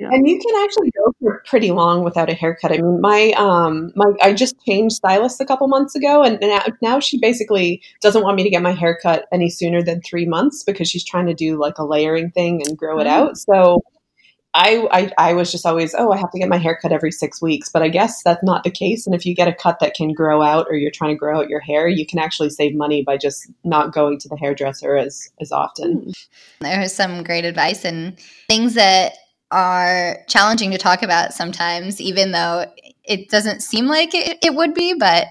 Yeah. And you can actually go for pretty long without a haircut. I mean, my um, my I just changed stylists a couple months ago, and now, now she basically doesn't want me to get my haircut any sooner than three months because she's trying to do like a layering thing and grow it oh. out. So I, I I was just always oh I have to get my hair cut every six weeks, but I guess that's not the case. And if you get a cut that can grow out, or you're trying to grow out your hair, you can actually save money by just not going to the hairdresser as as often. Hmm.
There's some great advice and things that are challenging to talk about sometimes, even though it doesn't seem like it, it would be, but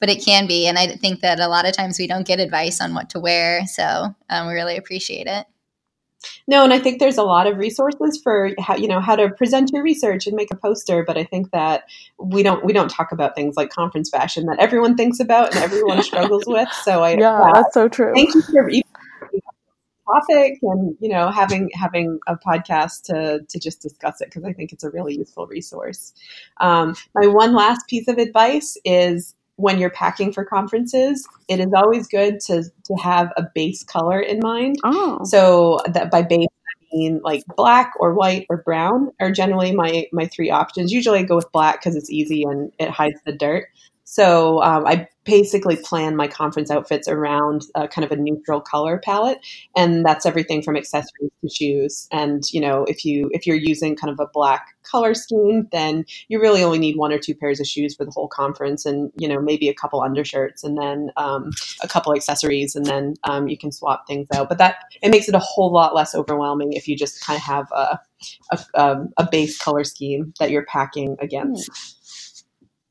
but it can be. And I think that a lot of times we don't get advice on what to wear, so um, we really appreciate it.
No, and I think there's a lot of resources for how you know how to present your research and make a poster. But I think that we don't we don't talk about things like conference fashion that everyone thinks about and everyone struggles with. So I
yeah, that's so true.
Thank you for topic and you know having having a podcast to to just discuss it because I think it's a really useful resource. Um, my one last piece of advice is when you're packing for conferences, it is always good to to have a base color in mind.
Oh.
So that by base I mean like black or white or brown are generally my my three options. Usually I go with black because it's easy and it hides the dirt. So um, I basically plan my conference outfits around a, kind of a neutral color palette, and that's everything from accessories to shoes. And you know, if you if you're using kind of a black color scheme, then you really only need one or two pairs of shoes for the whole conference, and you know maybe a couple undershirts, and then um, a couple accessories, and then um, you can swap things out. But that it makes it a whole lot less overwhelming if you just kind of have a a, um, a base color scheme that you're packing against. Mm.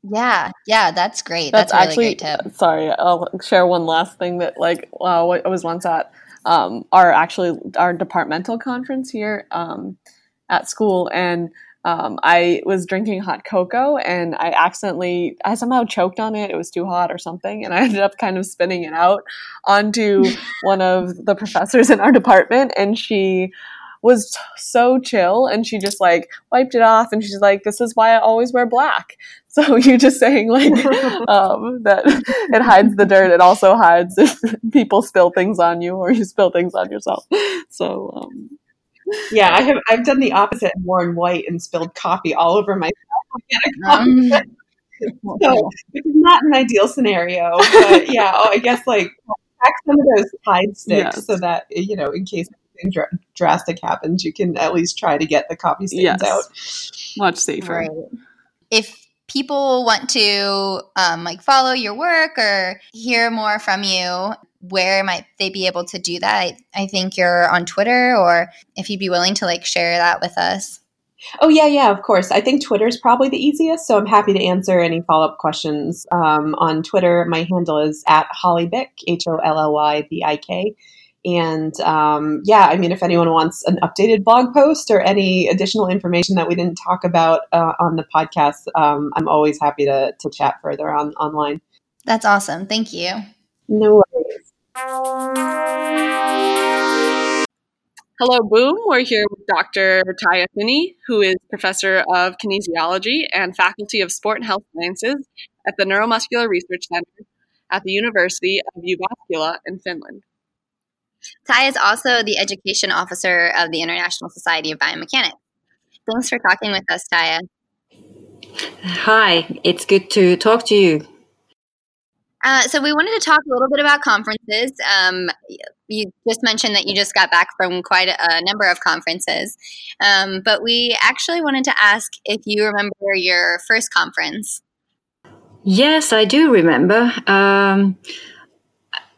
Yeah, yeah, that's great. That's, that's actually, great tip.
Sorry, I'll share one last thing that like wow, I was once at um, our actually our departmental conference here um, at school, and um, I was drinking hot cocoa and I accidentally, I somehow choked on it. It was too hot or something. And I ended up kind of spinning it out onto one of the professors in our department. And she was t- so chill and she just like wiped it off and she's like this is why i always wear black so you're just saying like um, that it hides the dirt it also hides if people spill things on you or you spill things on yourself so um,
Yeah, I have. I've done the opposite and worn white and spilled coffee all over myself.
Um,
so it's not an ideal scenario, but yeah, oh, I guess like pack some of those Tide sticks
Yes.
so that you know, in case anything dr- drastic happens, you can at least try to get the coffee stains
Yes.
out.
much safer
Right. If people want to um, like follow your work or hear more from you, where might they be able to do that? I, I think you're on Twitter, or if you'd be willing to like share that with us.
Oh yeah, yeah, of course. I think Twitter is probably the easiest, so I'm happy to answer any follow up questions um, on Twitter. My handle is at Holly Bik, H O L L Y B I K. And um, yeah, I mean, if anyone wants an updated blog post or any additional information that we didn't talk about uh, on the podcast, um, I'm always happy to, to chat further on online.
That's awesome. Thank you.
No worries.
Hello, Boom. We're here with Dr. Taija Finni, who is professor of kinesiology and faculty of sport and health sciences at the Neuromuscular Research Center at the University of Jyväskylä in Finland.
Ty is also the education officer of the International Society of Biomechanics. Thanks for talking with us, Taija.
Hi, it's good to talk to you.
Uh, so we wanted to talk a little bit about conferences. Um, you just mentioned that you just got back from quite a, a number of conferences, um, but we actually wanted to ask if you remember your first conference.
Yes, I do remember. Um,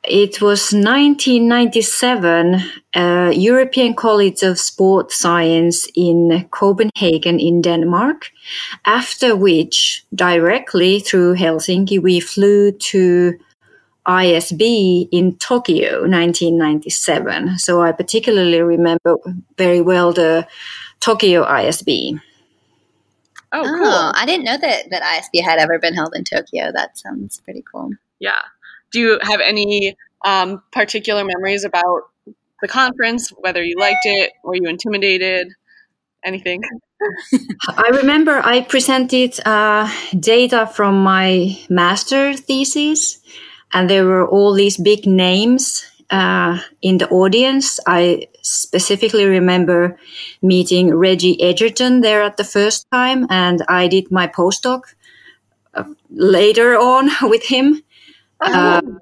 it was 1997, uh, European College of Sport Science in Copenhagen, in Denmark. After which, directly through Helsinki, we flew to ISB in Tokyo, 1997. So I particularly remember very well the Tokyo ISB.
Oh,
Oh,
cool.
I didn't know that that ISB had ever been held in Tokyo. That sounds pretty cool.
Yeah. Do you have any um, particular memories about the conference, whether you liked it, were you intimidated, anything?
I remember I presented uh, data from my master thesis, and there were all these big names uh, in the audience. I specifically remember meeting Reggie Edgerton there at the first time, and I did my postdoc uh, later on with him. Um,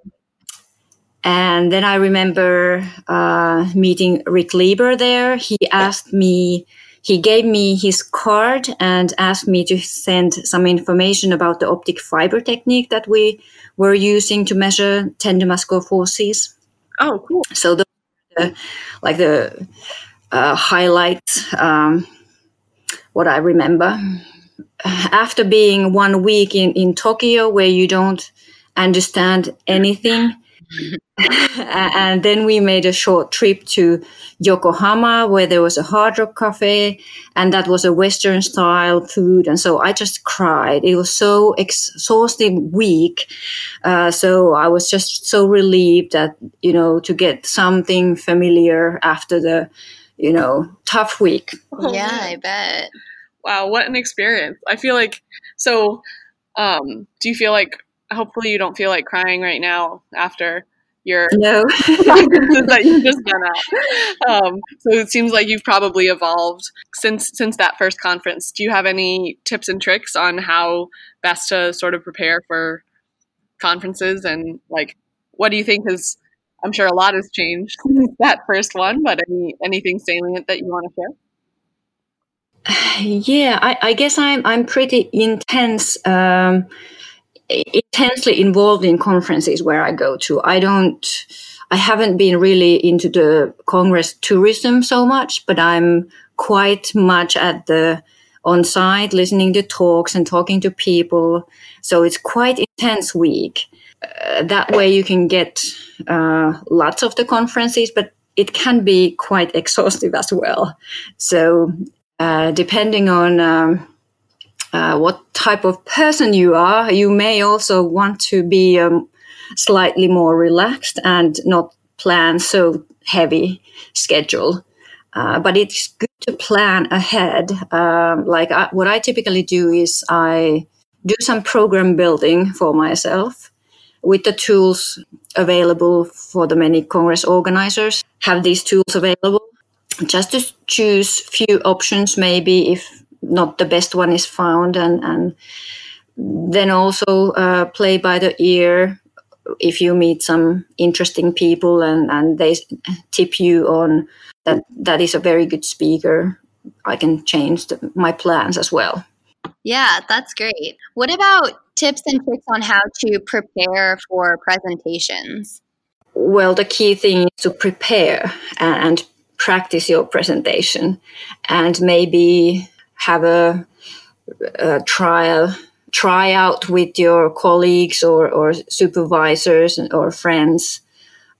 and then I remember uh, meeting Rick Lieber there. He asked me, he gave me his card and asked me to send some information about the optic fiber technique that we were using to measure tendon muscle forces.
Oh, cool.
So the, the like the uh, highlights, um, what I remember. After being one week in, in Tokyo where you don't understand anything, and then we made a short trip to Yokohama where there was a hard rock cafe and that was a western style food and so I just cried it was so exhausting week uh, so I was just so relieved that you know to get something familiar after the you know tough week
yeah. I bet.
Wow, what an experience. I feel like so um do you feel like hopefully you don't feel like crying right now after your
no
that you've just done at. Um, so it seems like you've probably evolved since since that first conference. Do you have any tips and tricks on how best to sort of prepare for conferences and like what do you think has I'm sure a lot has changed since that first one, but any anything salient that you want to share?
yeah I, I guess i'm i'm pretty intense um intensely involved in conferences where i go to. I don't i haven't been really into the congress tourism so much but i'm quite much at the on site listening to talks and talking to people. So it's quite intense week. Uh, that way you can get uh, lots of the conferences but it can be quite exhaustive as well. So uh, depending on um, uh, what type of person you are, you may also want to be um, slightly more relaxed and not plan so heavy schedule. Uh, but it's good to plan ahead. Um, like I, what I typically do is I do some program building for myself with the tools available for the many Congress organizers. Have these tools available just to choose few options, maybe if not the best one is found, and and then also uh, play by the ear if you meet some interesting people and, and they tip you on that that is a very good speaker. I can change the, my plans as well.
Yeah that's great. What about tips and tricks on how to prepare for presentations?
Well the key thing is to prepare and practice your presentation. And maybe have a, a trial try out with your colleagues or, or supervisors or friends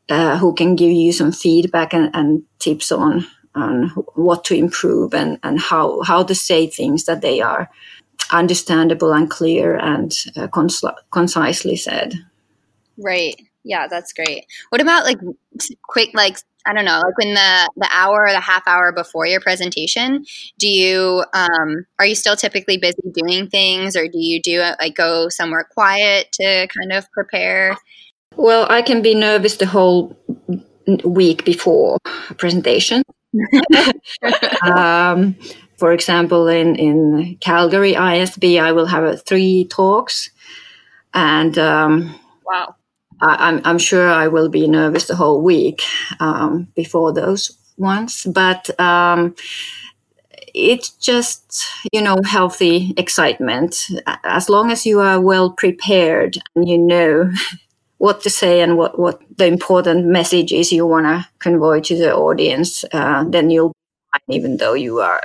uh, who can give you some feedback and, and, tips on on what to improve and, and how how to say things that they are understandable and clear and uh, cons- concisely said.
Right. Yeah, that's great. What about like quick like I don't know, like when the the hour or the half hour before your presentation, do you um, are you still typically busy doing things, or do you do it, like go somewhere quiet to kind of prepare?
Well, I can be nervous the whole week before a presentation. um, for example, in in Calgary ISB, I will have a three talks, and um,
wow
I, am I'm sure I will be nervous the whole week um, before those ones, but um, it's just you know healthy excitement. As long as you are well prepared and you know what to say and what what the important message is you want to convey to the audience, uh, then you'll fine, even though you are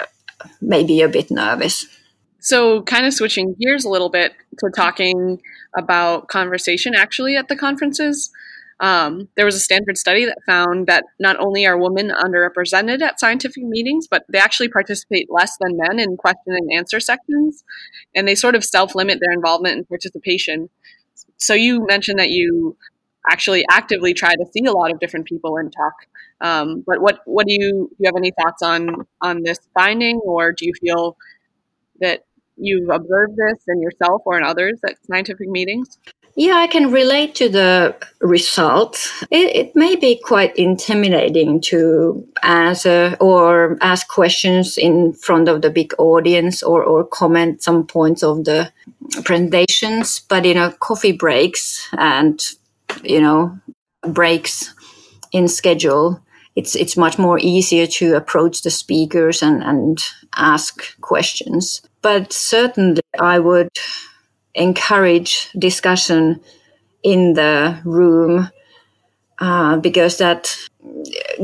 maybe a bit nervous.
So, kind of switching gears a little bit to talking about conversation actually at the conferences. Um, there was a Stanford study that found that not only are women underrepresented at scientific meetings, but they actually participate less than men in question and answer sections, and they sort of self limit their involvement and participation. So, you mentioned that you actually actively try to see a lot of different people and talk. Um, but what what do you do you have any thoughts on on this finding, or do you feel that you've observed this in yourself or in others at scientific meetings?
Yeah, I can relate to the result. It, it, may be quite intimidating to answer or ask questions in front of the big audience or, or comment some points of the presentations. But, you know, coffee breaks and, you know, breaks in schedule, it's, it's much more easier to approach the speakers and, and ask questions. But certainly, I would encourage discussion in the room uh, because that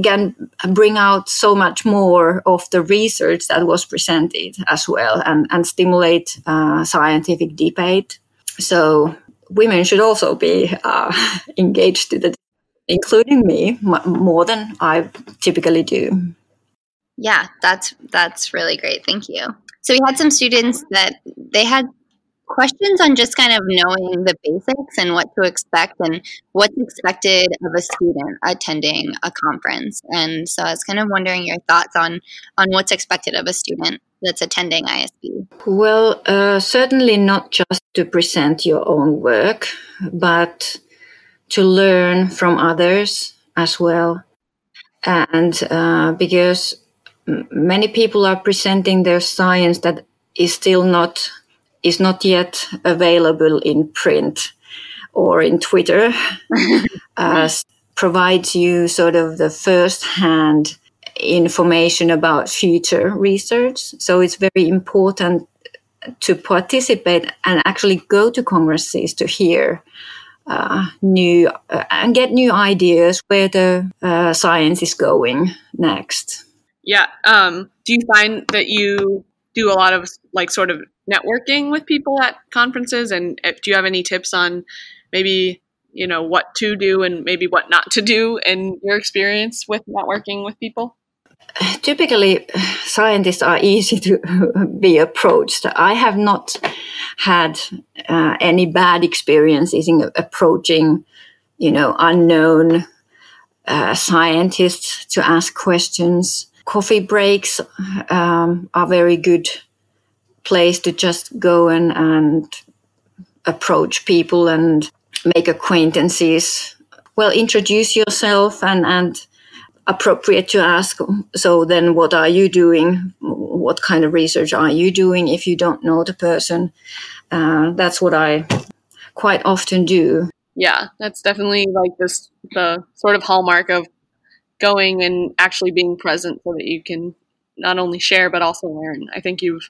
can bring out so much more of the research that was presented as well and, and stimulate uh, scientific debate. So women should also be uh, engaged to the including me more than I typically do.
Yeah, that's that's really great. Thank you. So we had some students that they had questions on just kind of knowing the basics and what to expect and what's expected of a student attending a conference. And so I was kind of wondering your thoughts on on what's expected of a student that's attending ISB.
Well, uh, certainly not just to present your own work, but to learn from others as well. And uh, because many people are presenting their science that is still not is not yet available in print or in Twitter, uh, provides you sort of the first hand information about future research. So it's very important to participate and actually go to congresses to hear uh, new uh, and get new ideas where the uh, science is going next.
Yeah. Um, do you find that you do a lot of like sort of networking with people at conferences? And uh, do you have any tips on maybe, you know, what to do and maybe what not to do in your experience with networking with people?
typically scientists are easy to be approached. I have not had uh, any bad experiences in approaching, you know, unknown uh, scientists to ask questions. Coffee breaks um, are very good place to just go and, and approach people and make acquaintances. Well, introduce yourself and, and appropriate to ask. So then what are you doing? What kind of research are you doing if you don't know the person? Uh, that's what I quite often do.
Yeah, that's definitely like this the sort of hallmark of going and actually being present so that you can not only share but also learn. I think you've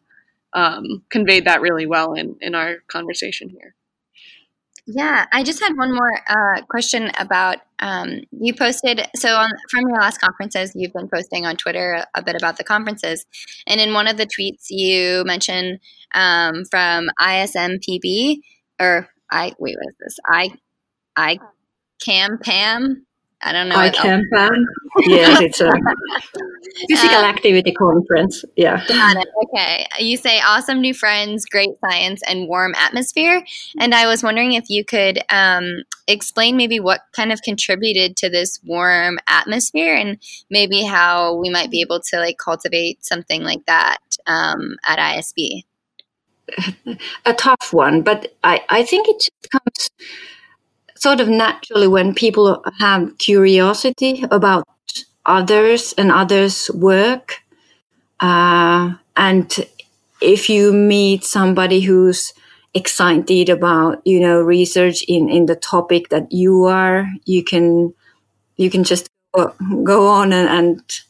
um, conveyed that really well in, in our conversation here.
Yeah, I just had one more uh, question about um, you posted. So, on, from your last conferences, you've been posting on Twitter a, bit about the conferences. And in one of the tweets, you mentioned um, from ISMPB, or I, wait, what is this? I, I, Cam Pam I don't know.
I can plan. yes, it's a physical um, activity conference. Yeah.
Got it. Okay. You say awesome new friends, great science, and warm atmosphere. And I was wondering if you could um, explain maybe what kind of contributed to this warm atmosphere and maybe how we might be able to like cultivate something like that um, at ISB.
A tough one, but I, I think it just comes sort of naturally when people have curiosity about others and others' work. Uh, and if you meet somebody who's excited about you know research in in the topic that you are you can you can just go, on and, and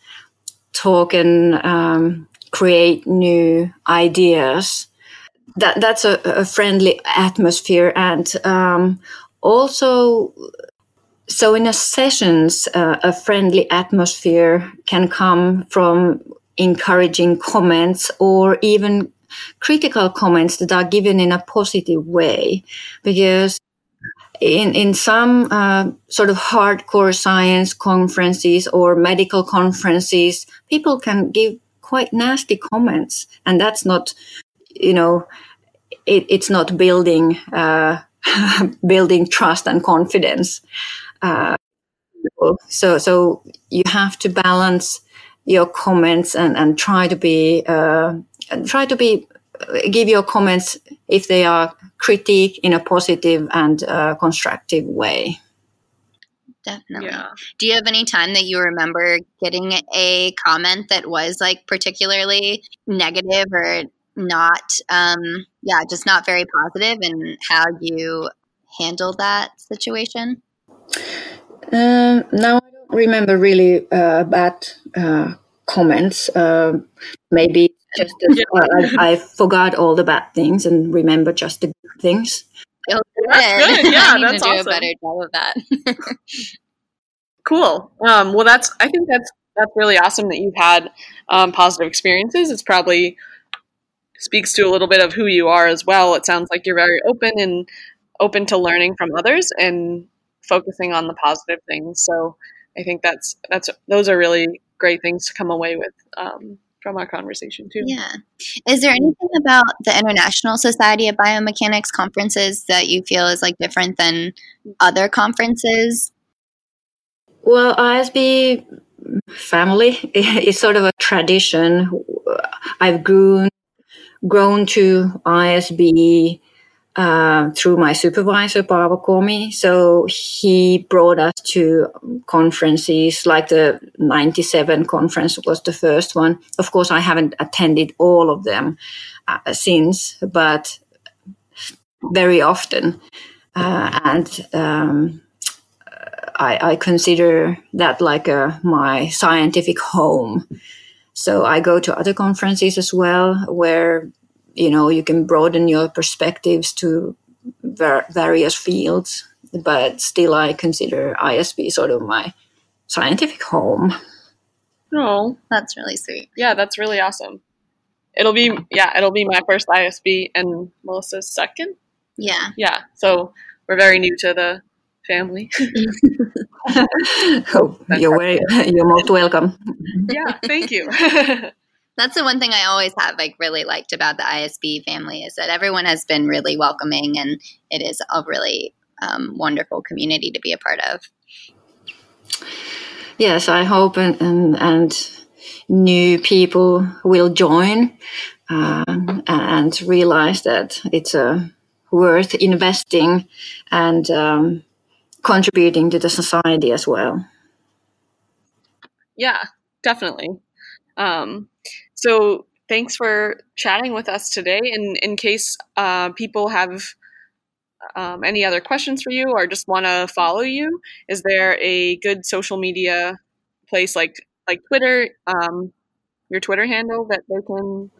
talk and um, create new ideas that that's a, a friendly atmosphere and um, also so in a sessions uh, a friendly atmosphere can come from encouraging comments or even critical comments that are given in a positive way. Because in, in some uh, sort of hardcore science conferences or medical conferences people can give quite nasty comments. And that's not you know it, it's not building uh, building trust and confidence. Uh, so, so you have to balance your comments and, and try to be uh, try to be give your comments if they are critique in a positive and uh, constructive way.
Definitely. Yeah. Do you have any time that you remember getting a comment that was like particularly negative or not um yeah just not very positive positive in how you handled that situation
um now i don't remember really uh, bad uh, comments uh, maybe just as, uh, I, I, forgot all the bad things and remember just the good things
oh,
good. That's good. Yeah,
that's
to do
awesome. a better job of that.
cool. Um, well, that's. I think that's that's really awesome that you've had um, positive experiences. It's probably speaks to a little bit of who you are as well. It sounds like you're very open and open to learning from others and focusing on the positive things. So I think that's that's those are really great things to come away with um, from our conversation too.
Yeah. Is there anything about the International Society of Biomechanics conferences that you feel is like different than other conferences?
Well, ISB family is sort of a tradition. I've grown grown to ISB uh, through my supervisor, Paavo Komi. So he brought us to conferences like the 97 conference was the first one. Of course, I haven't attended all of them uh, since, but very often. Uh, and um, I, I, consider that like a, my scientific home. So I go to other conferences as well, where you know you can broaden your perspectives to ver- various fields. But still, I consider ISB sort of my scientific home.
Oh,
that's really sweet.
Yeah, that's really awesome. It'll be yeah, it'll be my first ISB and Melissa's second.
Yeah.
Yeah. So we're very new to the family.
Oh, you're very, you're most welcome.
yeah, thank you.
That's the one thing I always have like really liked about the ISB family is that everyone has been really welcoming and it is a really um, wonderful community to be a part of.
Yes, I hope and and, and new people will join uh, and realize that it's uh, worth investing and um, contributing to the society as well.
Yeah, definitely. Um, so thanks for chatting with us today. And in case uh, people have um, any other questions for you or just want to follow you, is there a good social media place like like Twitter, um, your Twitter handle that they can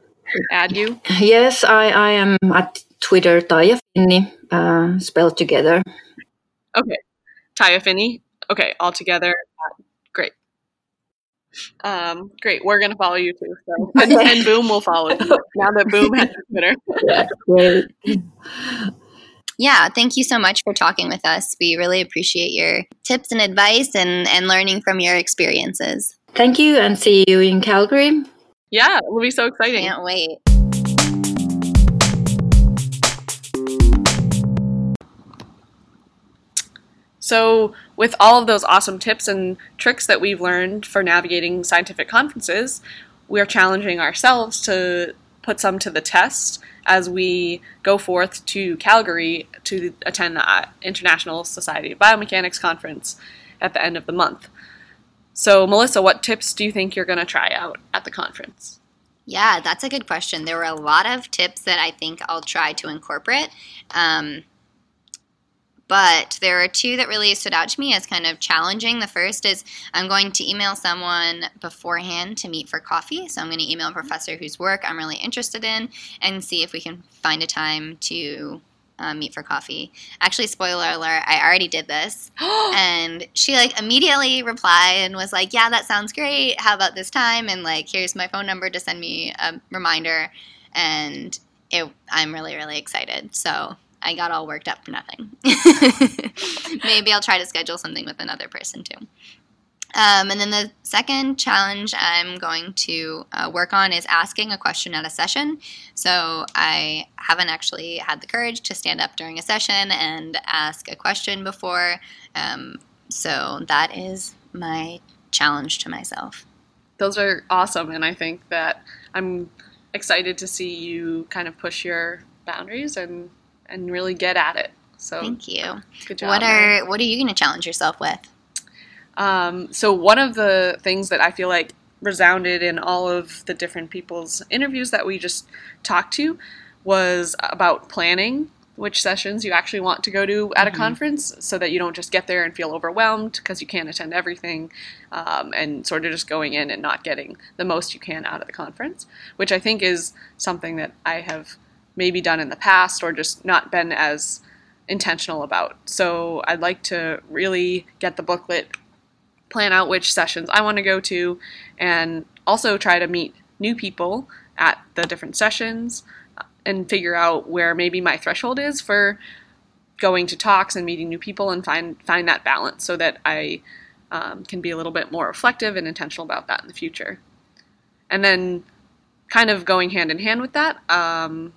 add you?
Yes, I, I am at Twitter, Taija Finni, uh, spelled together.
Okay, Taija Finni. Okay, all together. Uh, great. Um, great. We're gonna follow you too. So and, and Boom will follow you now that Boom has Twitter.
Yeah, great.
Yeah, thank you so much for talking with us. We really appreciate your tips and advice and, and learning from your experiences.
Thank you, and see you in Calgary.
Yeah, it will be so exciting.
Can't wait.
So, with all of those awesome tips and tricks that we've learned for navigating scientific conferences, we are challenging ourselves to put some to the test as we go forth to Calgary to attend the uh, International Society of Biomechanics conference at the end of the month. So, Melissa, what tips do you think you're going to try out at the conference?
Yeah, that's a good question. There were a lot of tips that I think I'll try to incorporate. Um, but there are two that really stood out to me as kind of challenging. The first is I'm going to email someone beforehand to meet for coffee. So I'm going to email a professor whose work I'm really interested in and see if we can find a time to uh, meet for coffee. Actually, spoiler alert, I already did this. and she like immediately replied and was like, Yeah, that sounds great. How about this time? And like, here's my phone number to send me a reminder. And it, I'm really, really excited. So I got all worked up for nothing. Maybe I'll try to schedule something with another person too. Um, and then the second challenge I'm going to uh, work on is asking a question at a session. So I haven't actually had the courage to stand up during a session and ask a question before. Um, so that is my challenge to myself.
Those are awesome, and I think that I'm excited to see you kind of push your boundaries and and really get at it. So
Thank you.
good job.
What are what are you going to challenge yourself with?
Um, so one of the things that I feel like resounded in all of the different people's interviews that we just talked to was about planning which sessions you actually want to go to at a conference so that you don't just get there and feel overwhelmed because you can't attend everything um, and sort of just going in and not getting the most you can out of the conference which i think is something that i have maybe done in the past or just not been as intentional about so i'd like to really get the booklet plan out which sessions I want to go to, and also try to meet new people at the different sessions uh, and figure out where maybe my threshold is for going to talks and meeting new people and find find that balance so that I um, can be a little bit more reflective and intentional about that in the future. And then, kind of going hand in hand with that, um,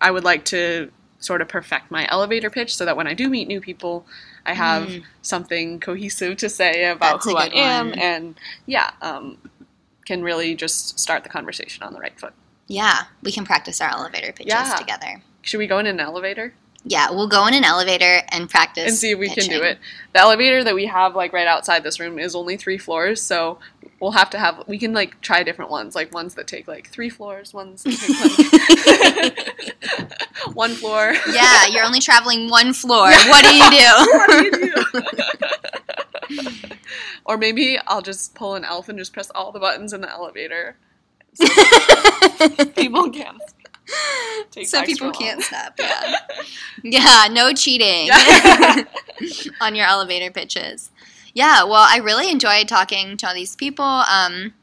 I would like to sort of perfect my elevator pitch so that when I do meet new people, I have
Mm.
something cohesive to say about
That's
who I am,
one.
and yeah, um, can really just start the conversation on the right foot.
Yeah, we can practice our elevator pitches
Yeah.
together.
Should we go in an elevator
Yeah, we'll go in an elevator and practice
and see if we can do it? The elevator that we have like right outside this room is only three floors, so we'll have to have we can like try different ones, like ones that take like three floors, ones that take like one floor.
Yeah, you're only traveling one floor. What do you do?
what do you do? or maybe I'll just pull an elf and just press all the buttons in the elevator. So people can't.
so people can't stop. Yeah, yeah, no cheating on your elevator pitches. Yeah, well, I really enjoyed talking to all these people. Um,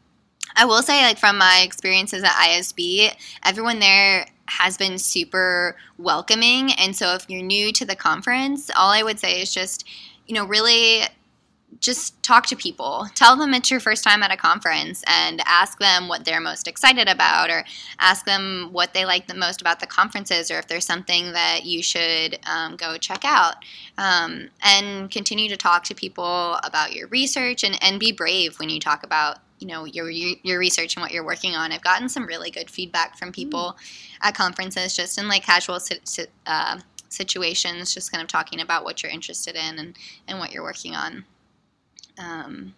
I will say, like from my experiences at ISB, everyone there has been super welcoming. And so, if you're new to the conference, all I would say is just you know, really just talk to people. Tell them it's your first time at a conference and ask them what they're most excited about or ask them what they like the most about the conferences or if there's something that you should um, go check out. Um, and continue to talk to people about your research and, and be brave when you talk about you know your your research and what you're working on. I've gotten some really good feedback from people mm. at conferences, just in like casual uh, situations, just kind of talking about what you're interested in and and what you're working on. Um,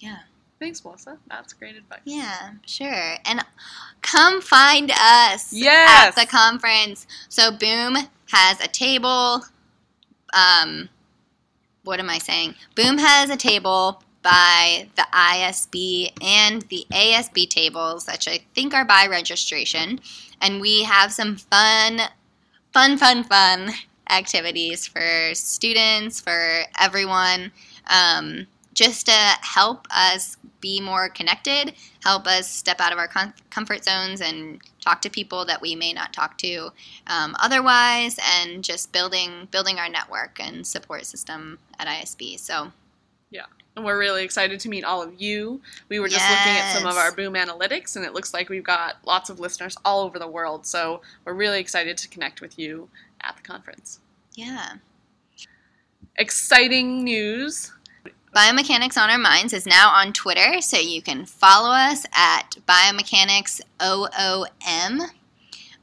yeah.
Thanks, Melissa. That's great advice.
Yeah, sure. And come find us
yes!
at the conference. So Boom has a table. Um, what am I saying? Boom has a table by the ISB and the ASB tables, which I think are by registration. And we have some fun, fun, fun, fun activities for students, for everyone. Um, just to help us be more connected, help us step out of our com- comfort zones and talk to people that we may not talk to um, otherwise, and just building building our network and support system at ISB. So,
yeah. And we're really excited to meet all of you. We were just yes. looking at some of our Boom analytics, and it looks like we've got lots of listeners all over the world. So we're really excited to connect with you at the conference.
Yeah.
Exciting news
Biomechanics on Our Minds is now on Twitter, so you can follow us at Biomechanics OOM.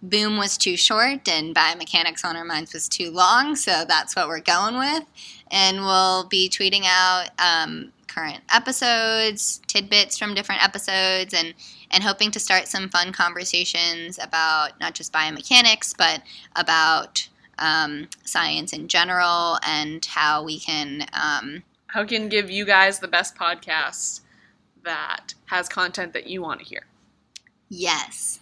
Boom was too short, and Biomechanics on Our Minds was too long, so that's what we're going with. And we'll be tweeting out um, current episodes, tidbits from different episodes, and and hoping to start some fun conversations about not just biomechanics, but about um, science in general and how we can um,
how can give you guys the best podcast that has content that you want to hear.
Yes.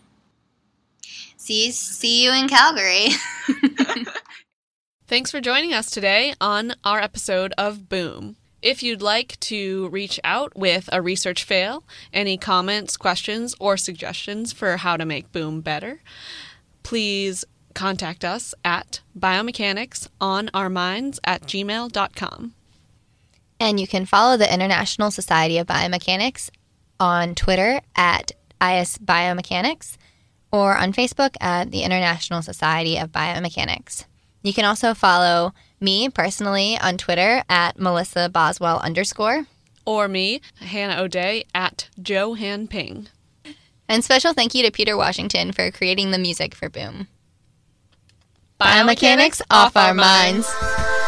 See see you in Calgary.
Thanks for joining us today on our episode of Boom. If you'd like to reach out with a research fail, any comments, questions, or suggestions for how to make Boom better, please contact us at biomechanicsonOurminds at gmail.com.
And you can follow the International Society of Biomechanics on Twitter at IS Biomechanics or on Facebook at the International Society of Biomechanics. You can also follow me personally on Twitter at Melissa Boswell underscore.
Or me, Hannah O'Day, at Johan Ping.
And special thank you to Peter Washington for creating the music for Boom.
Biomechanics, Biomechanics off our minds. minds.